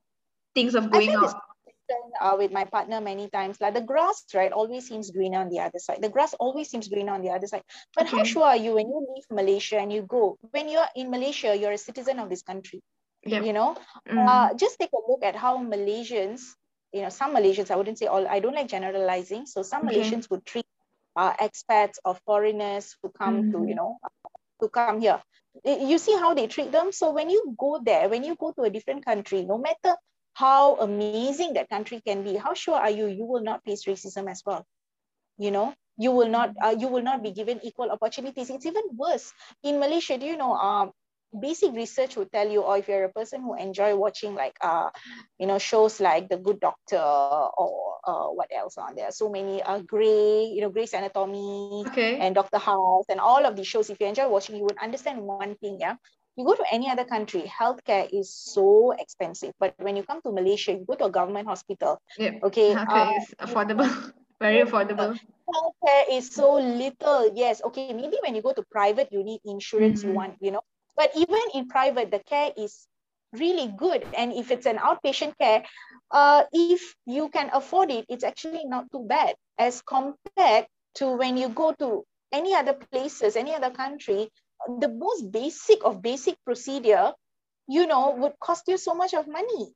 thinks of going out. Uh, with my partner many times like the grass right always seems greener on the other side the grass always seems greener on the other side but okay. how sure are you when you leave malaysia and you go when you're in malaysia you're a citizen of this country yep. you know mm. uh, just take a look at how malaysians you know some malaysians i wouldn't say all i don't like generalizing so some okay. malaysians would treat uh, expats or foreigners who come mm. to you know to come here you see how they treat them so when you go there when you go to a different country no matter how amazing that country can be. How sure are you you will not face racism as well? You know you will not uh, you will not be given equal opportunities. It's even worse. In malaysia do you know um, basic research would tell you or if you're a person who enjoy watching like uh you know shows like the good doctor or uh, what else on there? So many uh gray you know gray's anatomy okay. and dr house and all of these shows. If you enjoy watching you would understand one thing yeah you go to any other country healthcare is so expensive but when you come to malaysia you go to a government hospital yeah. okay healthcare uh, is affordable very affordable healthcare is so little yes okay maybe when you go to private you need insurance mm-hmm. you want you know but even in private, the care is really good. And if it's an outpatient care, uh, if you can afford it, it's actually not too bad as compared to when you go to any other places, any other country, the most basic of basic procedure, you know, would cost you so much of money.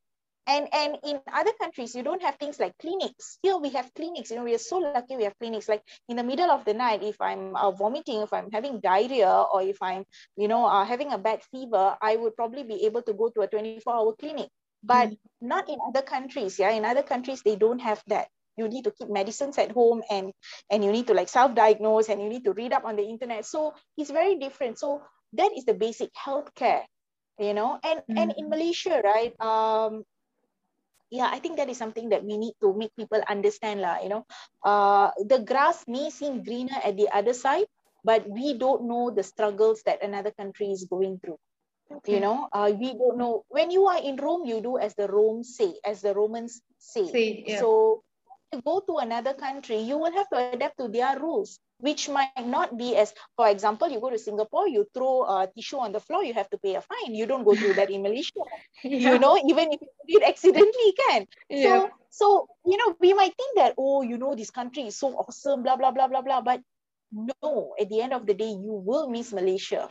And and in other countries you don't have things like clinics. Here we have clinics. You know we are so lucky we have clinics. Like in the middle of the night if i'm uh, vomiting if i'm having diarrhea or if i'm you know uh, having a bad fever i would probably be able to go to a 24 hour clinic. But mm. not in other countries yeah. In other countries they don't have that you need to keep medicines at home and and you need to like self-diagnose and you need to read up on the internet. So it's very different. So that is the basic healthcare you know? And mm. and in malaysia right um yeah i think that is something that we need to make people understand lah you know? Uh, the grass may seem greener at the other side but we don't know the struggles that another country is going through okay. you know? Uh, we don't know. When you are in rome you do as the rome say as the romans say, say yeah. so go to another country you will have to adapt to their rules which might not be as, for example, you go to Singapore, you throw a tissue on the floor, you have to pay a fine. You don't go through that in Malaysia. yeah. You know, even if you did accidentally, can. Yeah. So, so, you know, we might think that, oh, you know, this country is so awesome, blah, blah, blah, blah, blah. But no, at the end of the day, you will miss Malaysia.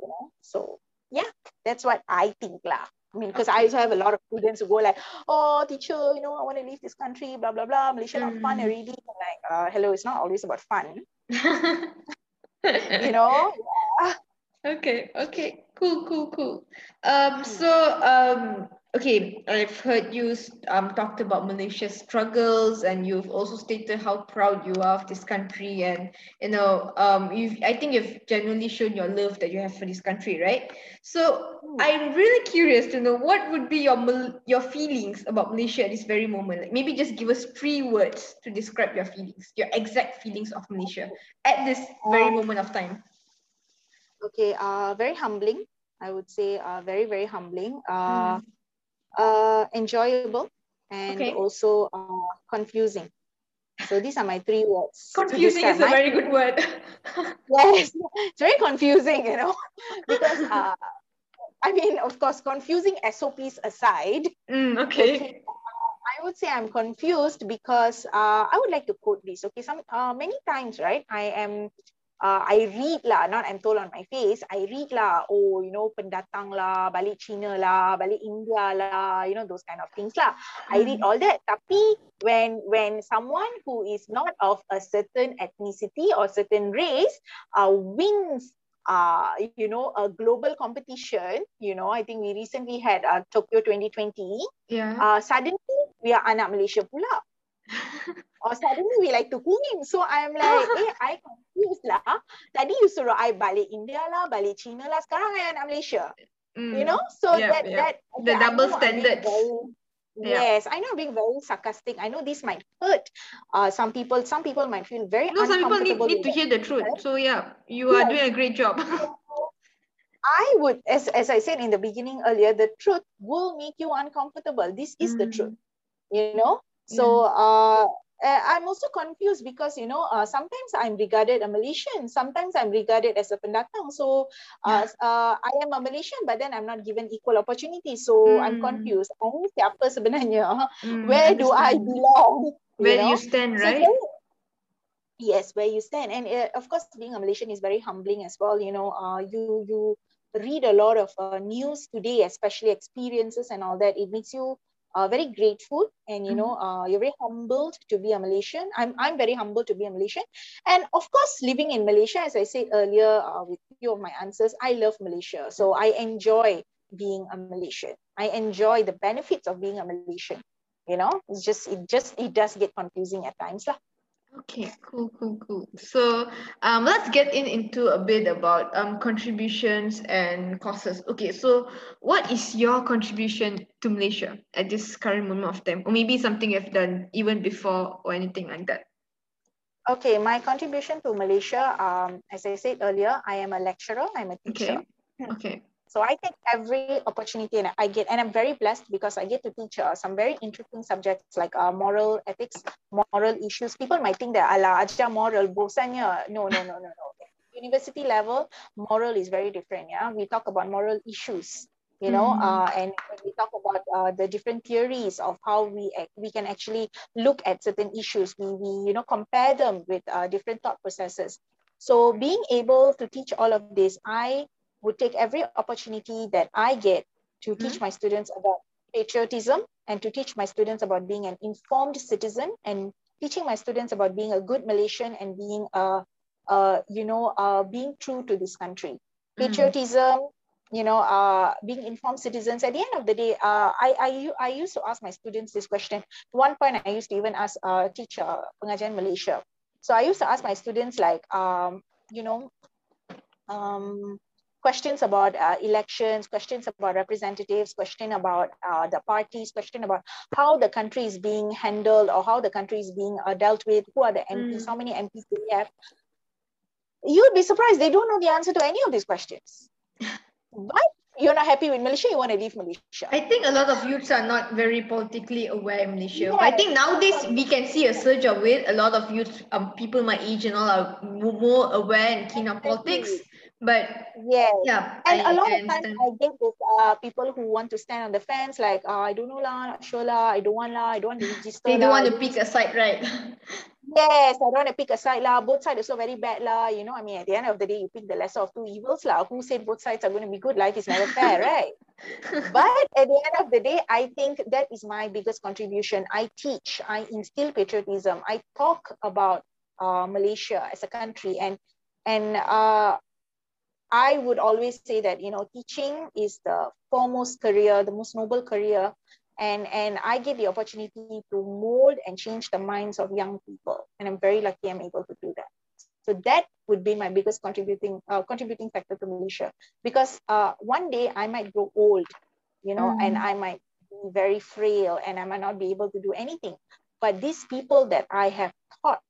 You know, so yeah, that's what I think lah. I mean, because I also have a lot of students who go like, oh, teacher, you know, I want to leave this country, blah, blah, blah. Malaysia mm. not fun mm. already. I'm like, uh, hello, it's not always about fun. you know? Yeah. Okay, okay, cool, cool, cool. Um, so um, okay, I've heard you um, talked about Malaysia's struggles, and you've also stated how proud you are of this country, and you know, um, you I think you've genuinely shown your love that you have for this country, right? So hmm. I'm really curious to know what would be your your feelings about Malaysia at this very moment. Like maybe just give us three words to describe your feelings, your exact feelings of Malaysia at this very um, moment of time. Okay, uh, very humbling. I would say uh, very, very humbling. Uh, mm uh, enjoyable, and Okay. also uh, confusing. So these are my three words. Confusing is a very good word. Yes, it's very confusing, you know, because uh, I mean, of course, confusing SOPs aside, Mm, okay. I would say I'm confused because uh, I would like to quote this. Okay, some uh, many times, right? I am, uh, I read lah, not I'm told on my face. I read lah. Oh, you know, pendatang lah, balik China lah, balik India lah. You know those kind of things lah. I read all that. Tapi when when someone who is not of a certain ethnicity or certain race uh, wins uh, you know, a global competition, you know, I think we recently had uh, Tokyo 2020 Yeah. uh, suddenly we are anak Malaysia pula. Or suddenly we like to claim. So I'm like, eh, I confused lah. Tadi you suruh I balik India lah, balik China lah. Sekarang I anak Malaysia. You Mm. know? So Yep, that, yep. that, The okay, double standards. Yeah. Yes, I know I'm being very sarcastic. I know this might hurt uh, some people. Some people might feel very No, some people need, need to hear the truth. So yeah, you are Yes. doing a great job. I would, as, as I said in the beginning earlier, the truth will make you uncomfortable. This is the Mm. truth, you know? So uh, uh, I'm also confused because, you know, uh, sometimes I'm regarded a Malaysian, sometimes I'm regarded as a pendatang. So uh, uh, I am a Malaysian, but then I'm not given equal opportunity. So I'm Mm. confused. Ini siapa sebenarnya? Mm, Where do I belong? Where do know? you stand, right? very- yes where you stand and uh, of course being a malaysian is very humbling as well you know uh, you you read a lot of uh, news today especially experiences and all that it makes you uh, very grateful and you know uh, you're very humbled to be a malaysian. I'm i'm very humbled to be a malaysian. And of course living in malaysia as i said earlier uh, with few of my answers i love malaysia. So i enjoy being a malaysian. I enjoy the benefits of being a malaysian. You know it's just it just it does get confusing at times lah. Okay, cool, cool, cool. So um, let's get in into a bit about um contributions and causes. Okay, so what is your contribution to Malaysia at this current moment of time, or maybe something you've done even before or anything like that? Okay, my contribution to Malaysia, um, as I said earlier, I am a lecturer, I'm a teacher. Okay, okay. So I take every opportunity and I get, and I'm very blessed because I get to teach uh, some very interesting subjects like uh, moral ethics, moral issues. People might think that ala ajar moral bosannya. No, no, no, no, no. University level, moral is very different. Yeah, we talk about moral issues. You know, Mhm. uh, and when we talk about uh, the different theories of how we we can actually look at certain issues. We we you know compare them with uh, different thought processes. So being able to teach all of this, I would take every opportunity that I get to teach my students about patriotism and to teach my students about being an informed citizen and teaching my students about being a good Malaysian and being a, uh, you know, uh, being true to this country. Patriotism, you know, uh, being informed citizens. At the end of the day, uh, I, I, I used to ask my students this question. At one point, I used to even ask uh, teacher uh, pengajian Malaysia. So I used to ask my students like, um, you know, um, questions about uh, elections, questions about representatives, question about uh, the parties, question about how the country is being handled or how the country is being uh, dealt with, who are the MPs, Mm. how many MPs do we have. You'd be surprised, they don't know the answer to any of these questions. But you're not happy with Malaysia, you want to leave Malaysia. I think a lot of youths are not very politically aware in Malaysia. I think nowadays we can see a surge of it. A lot of youth, um, people my age and all are more aware and keen on politics. But Yes. yeah, And I, a lot I of times. I get this uh, people who want to stand on the fence, like, uh, I don't know lah, not sure lah, I don't want lah, I don't want to register They don't lah, want to pick a side, right? Yes, I don't want to pick a side lah. Both sides are so very bad lah. You know, I mean, at the end of the day, you pick the lesser of two evils lah. Who said both sides are going to be good? Life is never fair, right? but at the end of the day, I think that is my biggest contribution. I teach, I instill patriotism. I talk about uh, Malaysia as a country, and and uh, I would always say that you know, teaching is the foremost career, the most noble career and and I get the opportunity to mold and change the minds of young people, and I'm very lucky I'm able to do that. So that would be my biggest contributing uh, contributing factor to Malaysia, because uh, one day I might grow old, you know, and I might be very frail, and I might not be able to do anything. But these people that I have taught,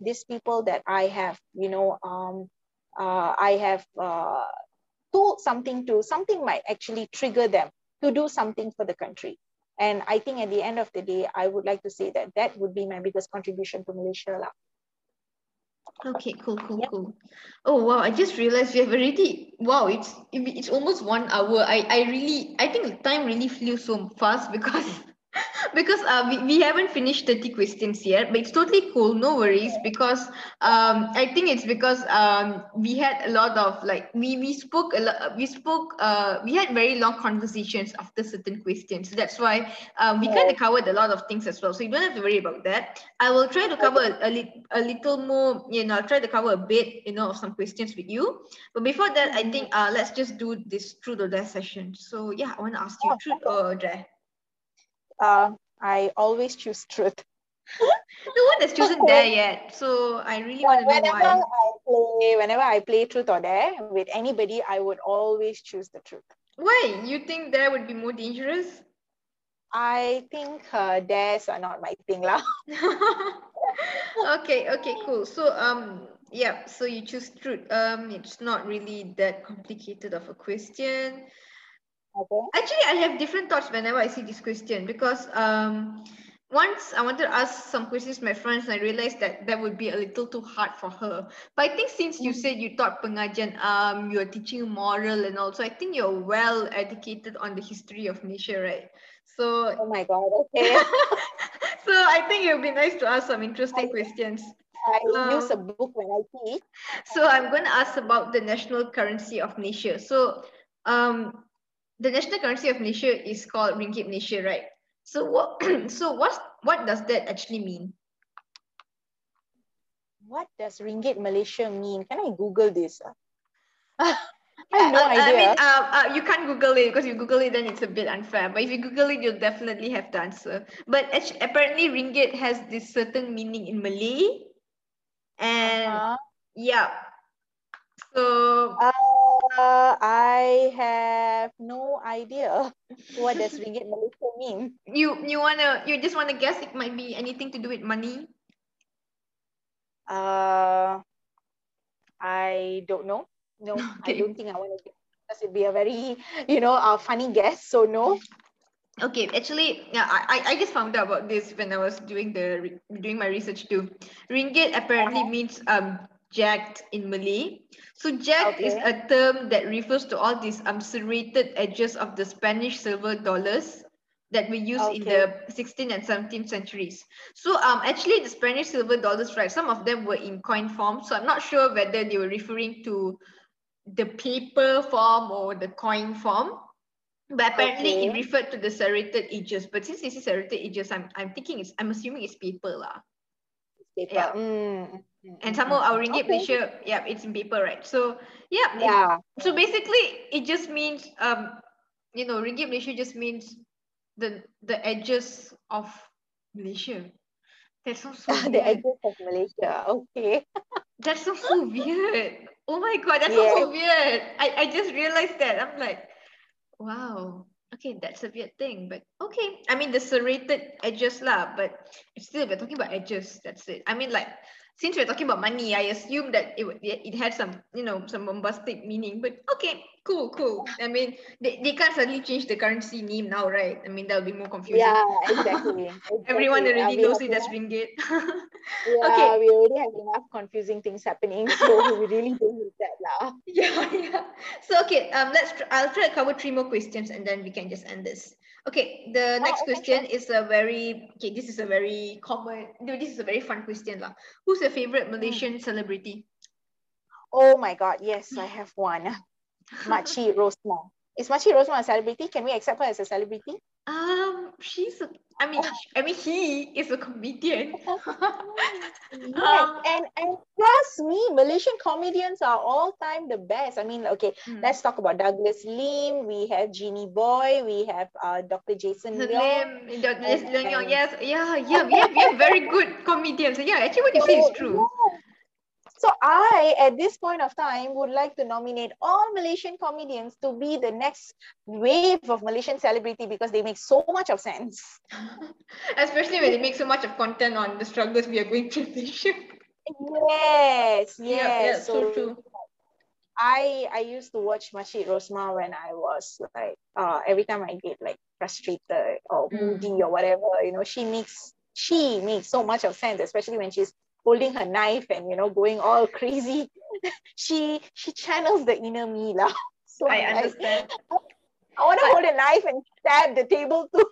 these people that I have, you know, um, uh, I have uh, told something to, something might actually trigger them to do something for the country And I think at the end of the day, I would like to say that that would be my biggest contribution to Malaysia. lah. Okay, cool, cool, Yep. cool. Oh wow, I just realized we have already wow, it's it's almost one hour. I I really I think time really flew so fast because because uh we, we haven't finished 30 questions yet, but it's totally cool, no worries, because um I think it's because um we had a lot of like we we spoke a lot we spoke uh we had very long conversations after certain questions. That's why um we kind of covered a lot of things as well. So you don't have to worry about that. I will try to cover a, a, lit- a little more, you know, I'll try to cover a bit, you know, of some questions with you. But before that, I think uh, let's just do this truth or dare session. So yeah, I want to ask you Oh, truth or dare. Uh, I always choose truth. No one has chosen there yet. So I really want to know Whenever why. I play, whenever I play truth or dare with anybody, I would always choose the truth. Why? You think dare would be more dangerous? I think uh, dares are not my thing, lah. okay, okay, cool. So um yeah, so you choose truth. Um it's not really that complicated of a question. Okay. Actually, I have different thoughts whenever I see this question because um, once I wanted to ask some questions to my friends, and I realized that that would be a little too hard for her. But I think since you said you taught pengajian, um, you're teaching moral and also, I think you're well educated on the history of Malaysia, right? So, Oh my God. Okay. so I think it would be nice to ask some interesting questions. I use a Um, book when I teach. So I'm going to ask about the national currency of Malaysia. So um, the national currency of Malaysia is called Ringgit Malaysia, right? So what so what what does that actually mean? What does ringgit Malaysia mean? Can I Google this? ah? I have no Uh, I mean, uh, uh, you can't Google it because you Google it, then it's a bit unfair. But if you Google it, you'll definitely have the answer. But actu- apparently, ringgit has this certain meaning in Malay, and Uh-huh. yeah. So Uh, I have no idea. What does ringgit Malaysia mean? you you wanna you just wanna guess it might be anything to do with money? Uh, I don't know. No, I don't think I want to guess because it'd be a very, you know, a funny guess. So no. Okay, actually, yeah, I, I I just found out about this when I was doing the doing my research too. Ringgit apparently means um jagged in Malay. So jagged is a term that refers to all these um serrated edges of the Spanish silver dollars that we used in the 16th and 17th centuries. So um actually the Spanish silver dollars, right? Some of them were in coin form. So I'm not sure whether they were referring to the paper form or the coin form. But apparently it referred to the serrated edges. But since this is serrated edges, I'm I'm thinking it's I'm assuming it's paper lah. Paper. Yeah. Mm, mm, And mm, somehow mm, our mm. ringgit Okay. Malaysia, yeah, it's in paper, right? So yeah, it- Yeah. so basically it just means um you know ringgit Malaysia just means the the edges of Malaysia. That sounds so the edges of Malaysia. Okay. That sounds so weird. Oh my god, that sounds so weird. I, I just realized that. I'm like, wow. Okay, that's a weird thing, but okay. I mean the serrated edges lah, but still we're talking about edges. That's it. I mean like since we're talking about money, I assume that it, it had some you know some bombastic meaning. But okay, cool, cool. I mean they, they can't suddenly change the currency name now, right? I mean that'll be more confusing. Yeah, exactly. Everyone exactly. Uh, already knows it as ringgit. Yeah, Okay. we already have enough confusing things happening, so we really don't need that lah. Yeah, yeah. So okay, um, let's. Tr- I'll try to cover three more questions, and then we can just end this. Okay, the next okay, question is a very okay. This is a very common. No, this is a very fun question, lah. Who's your favorite Malaysian celebrity? Oh my God, yes, I have one. Makcik Rosma. Is Makcik Rosma a celebrity? Can we accept her as a celebrity? Um, she's. A, I mean, I mean, he is a comedian. Yes, Um, and and trust me, Malaysian comedians are all time the best. I mean, okay, Hmm. let's talk about Douglas Lim. We have Jinnyboy. We have uh, Dr. Jason Lim, Leong. Dr. Yes, Leong, yes, yeah, yeah. We have, we have very good comedians. Yeah, actually, what you say is true. Yeah. So I, at this point of time, would like to nominate all Malaysian comedians to be the next wave of Malaysian celebrity because they make so much of sense. Especially when they make so much of content on the struggles we are going through in Malaysia. Yes, yes. Yeah, yeah, so true. I I used to watch Makcik Rosma when I was like uh every time I get like frustrated or Mm. moody or whatever, you know, she makes she makes so much of sense, especially when she's holding her knife and you know going all crazy. she she channels the inner me lah. So I understand. I want to hold a knife and stab the table too.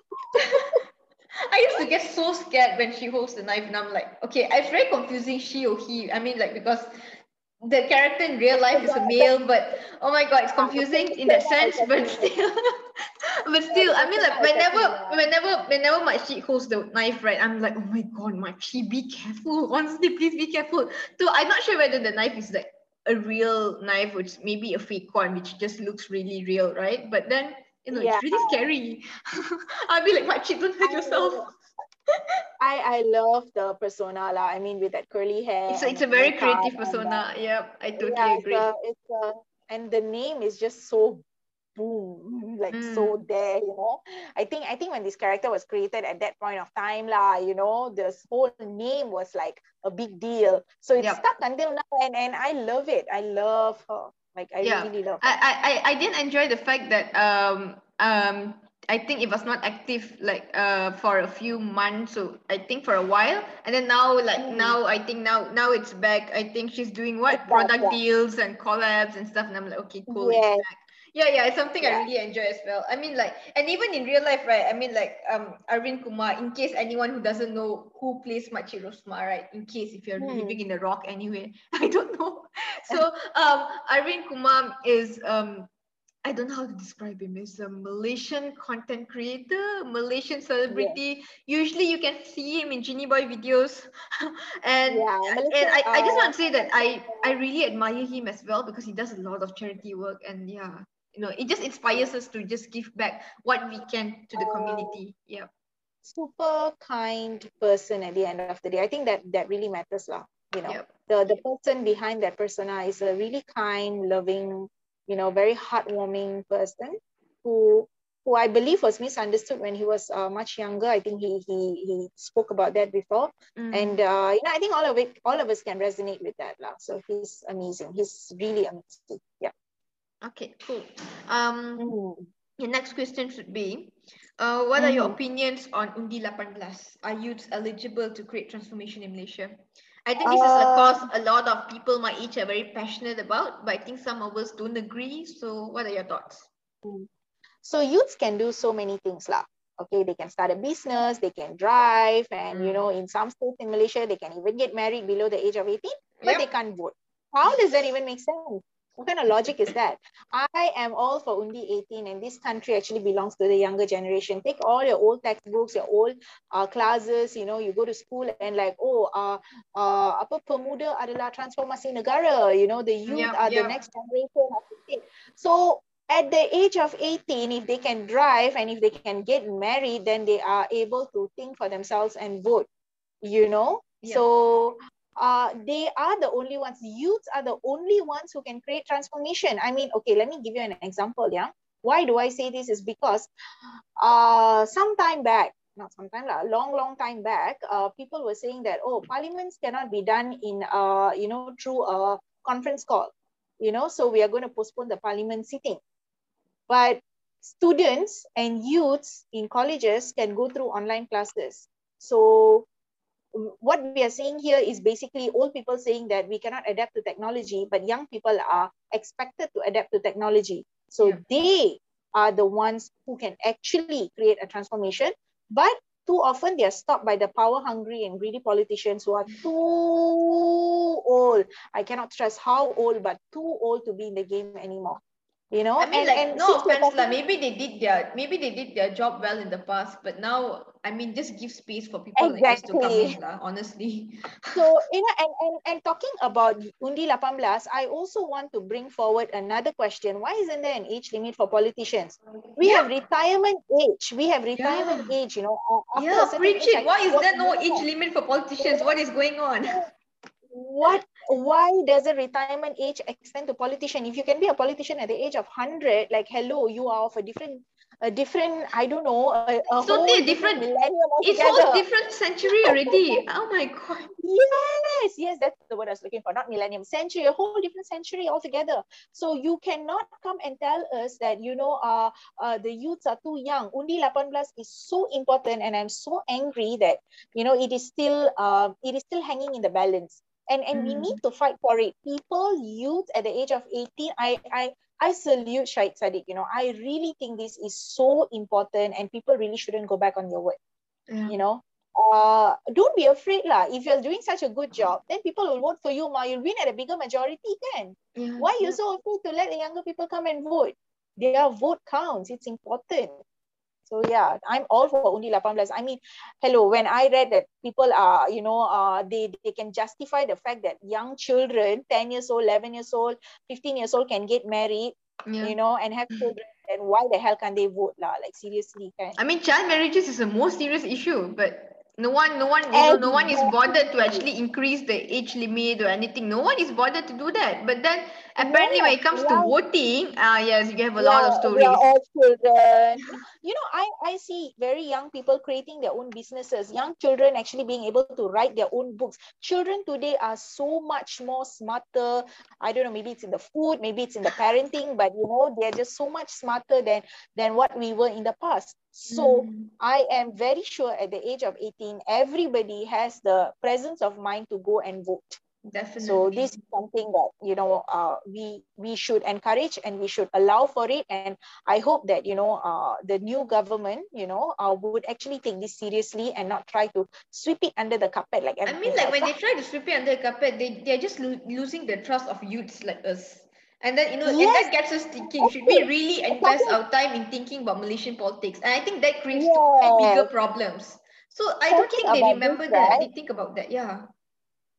I used to get so scared when she holds the knife, and I'm like, okay, it's very confusing, she or he. I mean, like, because the character in real life is a male, but oh my god, it's confusing in that sense, but still, but still, I mean, like, whenever, whenever, whenever Makcik holds the knife, right, I'm like, oh my god, Makcik, be careful. Honestly, please be careful. So I'm not sure whether the knife is like a real knife, which maybe a fake one, which just looks really real, right? But then, you know, it's really scary. I'll be like, Makcik, don't hurt yourself. I I love the persona lah. I mean, with that curly hair. It's a, it's a very creative and persona. Yep, I totally yeah, it's agree. a, it's a, and the name is just so boom, like Mm. so there, you know. I think I think when this character was created at that point of time, lah, you know, this whole name was like a big deal. So it's Yep. stuck until now, and and I love it. I love her. Like I Yeah. really love. I, her. I, I I didn't enjoy the fact that um um I think it was not active like uh for a few months so I think for a while and then now like Mm. now I think now now it's back I think she's doing what product yeah. deals and collabs and stuff and I'm like okay cool Yes. it's back yeah yeah it's something I really enjoy as well I mean like and even in real life right I mean like um Arvind Kumar in case anyone who doesn't know who plays Makcik Rosma right in case if you're Hmm. living in the rock anyway I don't know so um Arvind Kumar is um I don't know how to describe him. He's a Malaysian content creator, Malaysian celebrity. Usually you can see him in Jinnyboy videos. and Yeah, and I, I just uh, want to say that I, I really admire him as well because he does a lot of charity work and yeah, you know, it just inspires us to just give back what we can to the community. Yeah. super kind person at the end of the day. I think that that really matters, lah. You know, Yep. the the person behind that persona is a really kind, loving, you know, very heartwarming person who who I believe was misunderstood when he was uh, much younger. I think he he he spoke about that before, Mm. and uh, you know, I think all of it, all of us can resonate with that, lah. So he's amazing. He's really amazing. Yeah. Okay, cool. Um, Mm. The next question should be, uh, what are your Mhm. opinions on Undi 18? Are youths eligible to create transformation in Malaysia? I think this is a cause a lot of people my age are very passionate about, but I think some of us don't agree. So what are your thoughts? So youths can do so many things lah. Okay, they can start a business, they can drive, and you Mm. know, in some states in Malaysia, they can even get married below the age of 18, but they can't vote. How does that even make sense? What kind of logic is that? I am all for Undi 18, and this country actually belongs to the younger generation. Take all your old textbooks, your old uh, classes, you know, you go to school and like, oh, uh, uh, apa pemuda adalah transformasi negara, you know, the youth Yep, are the next generation of the state. So at the age of 18, if they can drive and if they can get married, then they are able to think for themselves and vote, you know? Yeah. So uh, they are the only ones, youths are the only ones who can create transformation. I mean, okay, let me give you an example, yeah? Why do I say this is because uh, some time back, not some time, lah, long, long time back, uh, people were saying that, oh, parliaments cannot be done in, uh, you know, through a conference call, you know, so we are going to postpone the parliament sitting. But students and youths in colleges can go through online classes. So what we are seeing here is basically old people saying that we cannot adapt to technology, but young people are expected to adapt to technology. So Yeah. they are the ones who can actually create a transformation. But too often they are stopped by the power hungry and greedy politicians who are too old. I cannot stress how old, but too old to be in the game anymore. You know, I mean, and, like, and no offense, talking- Maybe they did their maybe they did their job well in the past, but now I mean, just give space for people like us to come in, lah. Honestly. So, you know, and, and, and talking about Undi 18, I also want to bring forward another question. Why isn't there an age limit for politicians? We have retirement age. We have retirement age, you know. after Yeah, preach it. Why is there no age limit for politicians? What is going on? What, why does a retirement age extend to politician? If you can be a politician at the age of 100, like, hello, you are of a different a different, I don't know, a, a It's totally whole a different- millennium It's whole different century already. Oh my god. Yes, yes, that's the word I was looking for, not millennium, century, a whole different century altogether. So you cannot come and tell us that, you know, uh, uh, the youths are too young. Undi 18 is so important, and I'm so angry that, you know, it is still, uh, it is still hanging in the balance. And, and we Mm. need to fight for it. People, youth at the age of 18, I, I, I salute Syed Saddiq. You know, I really think this is so important, and people really shouldn't go back on their word Yeah. you know uh don't be afraid lah if you're doing such a good job then people will vote for you ma you'll win at a bigger majority can Yeah. why you so afraid to let the younger people come and vote their vote counts it's important so yeah i'm all for undi 18 i mean hello when i read that people are you know uh they they can justify the fact that young children 10 years old 11 years old 15 years old can get married Yeah. you know and have children then why the hell can't they vote lah like seriously can I mean, child marriages is a more serious issue, but no one, no one, you know, no one is bothered to actually increase the age limit or anything. No one is bothered to do that. But then apparently, when it comes to voting, ah, yes, you have a lot of stories. All children. You know, I, I see very young people creating their own businesses, young children actually being able to write their own books. Children today are so much more smarter. I don't know, maybe it's in the food, maybe it's in the parenting, but you know, they're just so much smarter than than what we were in the past. So Mm. I am very sure at the age of 18, everybody has the presence of mind to go and vote. Definitely. So this is something that you know uh, we we should encourage and we should allow for it. And I hope that you know uh, the new government you know uh, would actually take this seriously and not try to sweep it under the carpet like I mean, like when they try to sweep it under the carpet, they they're just lo- losing the trust of youths like us. And then you know, and that gets us thinking: Should we really invest our time in thinking about Malaysian politics? And I think that creates totally bigger problems. So I don't think they remember this, that. right? They think about that. Yeah.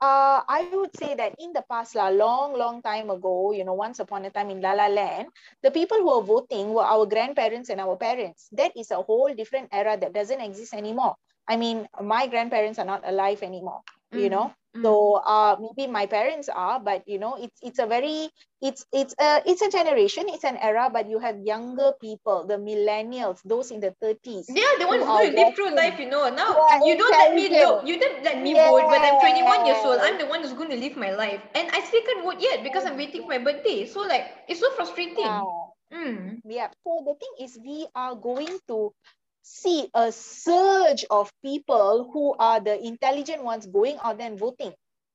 Uh, I would say that in the past, la, long, long time ago, you know, once upon a time in La La Land, the people who were voting were our grandparents and our parents. That is a whole different era that doesn't exist anymore. I mean, my grandparents are not alive anymore, you Mm, know. Mm. So uh, maybe my parents are, but you know, it's it's a very it's it's a it's a generation, it's an era, but you have younger people, the millennials, those in the thirties. Yeah, the ones who who live through life, you know. Now Yeah, you don't let me look. You don't let me vote But I'm 21 years old. I'm the one who's going to live my life, and I still can't vote yet because I'm waiting for my birthday. So like, it's so frustrating. Yeah. Mm. Yeah. So the thing is, we are going to see a surge of people who are the intelligent ones going out there and voting.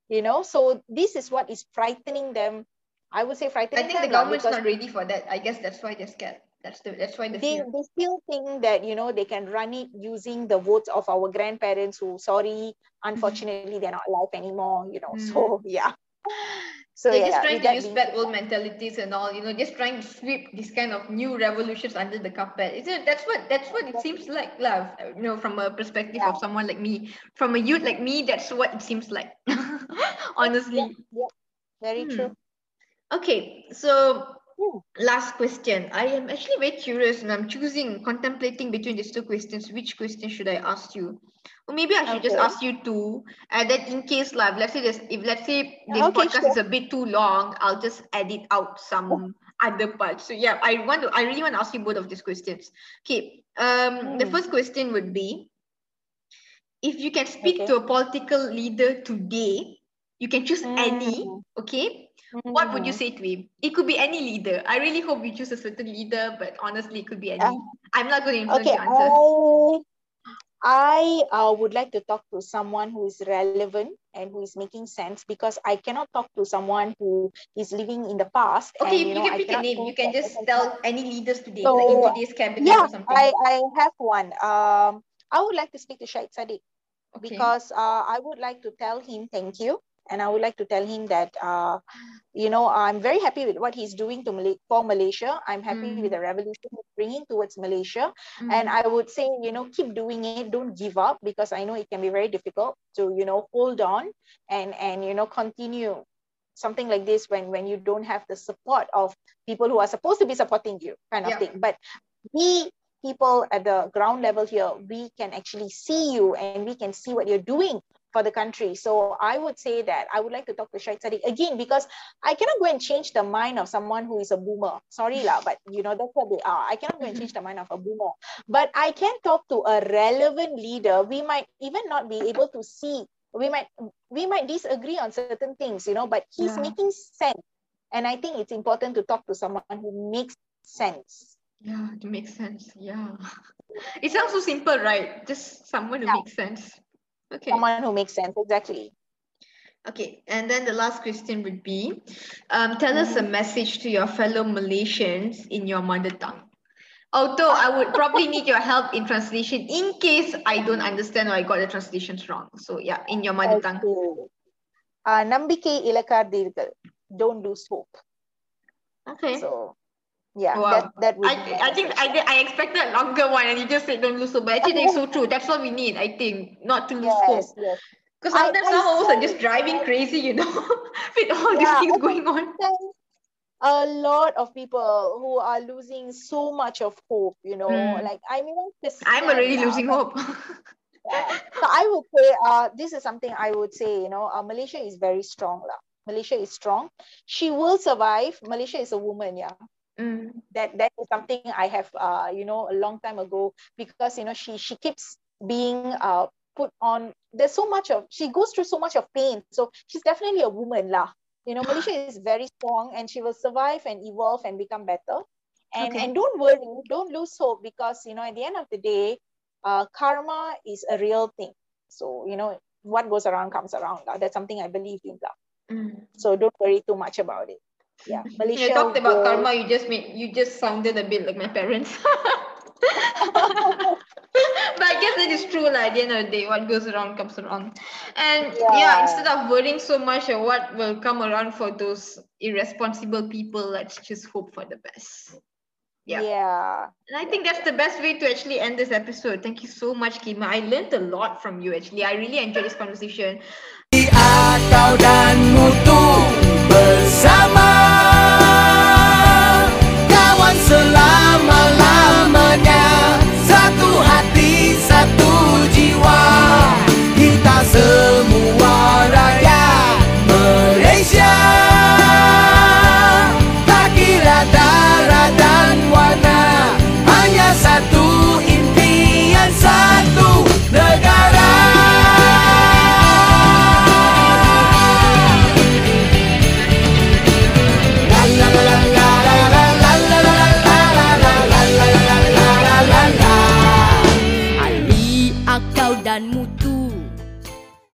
You know, so this is what is frightening them. I would say frightening. I think the government's not ready for that. I guess that's why they're scared. That's the that's why the they, fear. they still think that you know they can run it using the votes of our grandparents who sorry unfortunately they're not alive anymore you know Mm. so yeah so They're yeah just trying to use bad old mentalities and all, you know, just trying to sweep these kind of new revolutions under the carpet. Isn't it? That's what that's what it seems like, love. You know, from a perspective of someone like me, from a youth like me, that's what it seems like. Honestly. yeah, very Hmm. true Okay, so. Last question. I am actually very curious and I'm choosing, contemplating between these two questions. Which question should I ask you? Or maybe I should just ask you two. And then in case like let's say this if let's say this Okay, podcast is a bit too long, I'll just edit out some other parts. So yeah, I want to I really want to ask you both of these questions. Okay. Um the Hmm. first question would be if you can speak Okay. to a political leader today, you can choose any, Mm. okay? What would you Mhm. say to him? It could be any leader. I really hope you choose a certain leader, but honestly, it could be any. Uh, I'm not going to influence Okay, your answer. I, I uh, would like to talk to someone who is relevant and who is making sense because I cannot talk to someone who is living in the past. Okay, and, you, know, can I pick a name. You can just tell any leaders today, So, like in today's cabinet Yeah, or something. I, I have one. Um, I would like to speak to Syed Saddiq okay. because uh, I would like to tell him thank you. And I would like to tell him that, uh, you know, I'm very happy with what he's doing to Malay- for Malaysia. I'm happy Mm. with the revolution he's bringing towards Malaysia. Mm. And I would say, you know, keep doing it. Don't give up because I know it can be very difficult to, you know, hold on and, and you know, continue something like this when, when you don't have the support of people who are supposed to be supporting you kind of Yeah. thing. But we people at the ground level here, we can actually see you and we can see what you're doing for the country. So I would say that I would like to talk to Syed Saddiq again because I cannot go and change the mind of someone who is a boomer. Sorry, lah, but you know that's what they are. I cannot go and change the mind of a boomer. But I can talk to a relevant leader. We might even not be able to see. We might we might disagree on certain things, you know, but he's Yeah. making sense. And I think it's important to talk to someone who makes sense. Yeah, it makes sense. Yeah. It sounds so simple, right? Just someone who Yeah. makes sense. Okay. Someone who makes sense, exactly. Okay, and then the last question would be, um, tell us a mm-hmm. message to your fellow Malaysians in your mother tongue. Although I would probably need your help in translation in case I don't understand or I got the translations wrong. So yeah, in your mother tongue. Ah, Nambike. Don't lose hope. Okay. So yeah, Wow. that, that would I, I think I. I expected a longer one and you just said don't lose hope. But actually, it's so true. That's what we need, I think, not to lose hope. Yes, yes. Because sometimes I some of us are just driving crazy, you know, with all these things I going on. A lot of people who are losing so much of hope, you know, Mm. like I mean, I'm already losing hope. So I would say, uh, this is something I would say, you know, uh, Malaysia is very strong. lah. Malaysia is strong. She will survive. Malaysia is a woman, yeah. Mm. that that is something I have uh you know a long time ago because you know she she keeps being uh put on there's so much of she goes through so much of pain so she's definitely a woman lah you know Malaysia is very strong and she will survive and evolve and become better and Okay. and don't worry don't lose hope because you know at the end of the day uh karma is a real thing so you know what goes around comes around lah. that's something I believe in lah. Mm. so don't worry too much about it yeah Malaysia You talked about will- karma. You just made you just sounded a bit like my parents. but I guess it is true, like, at the end of the day, what goes around comes around. And yeah. Yeah. instead of worrying so much of what will come around for those irresponsible people, let's just hope for the best. Yeah. yeah And I think that's the best way to actually end this episode. Thank you so much, Khayma. I learned a lot from you actually. I really enjoyed this conversation. Akal dan Muthu bersama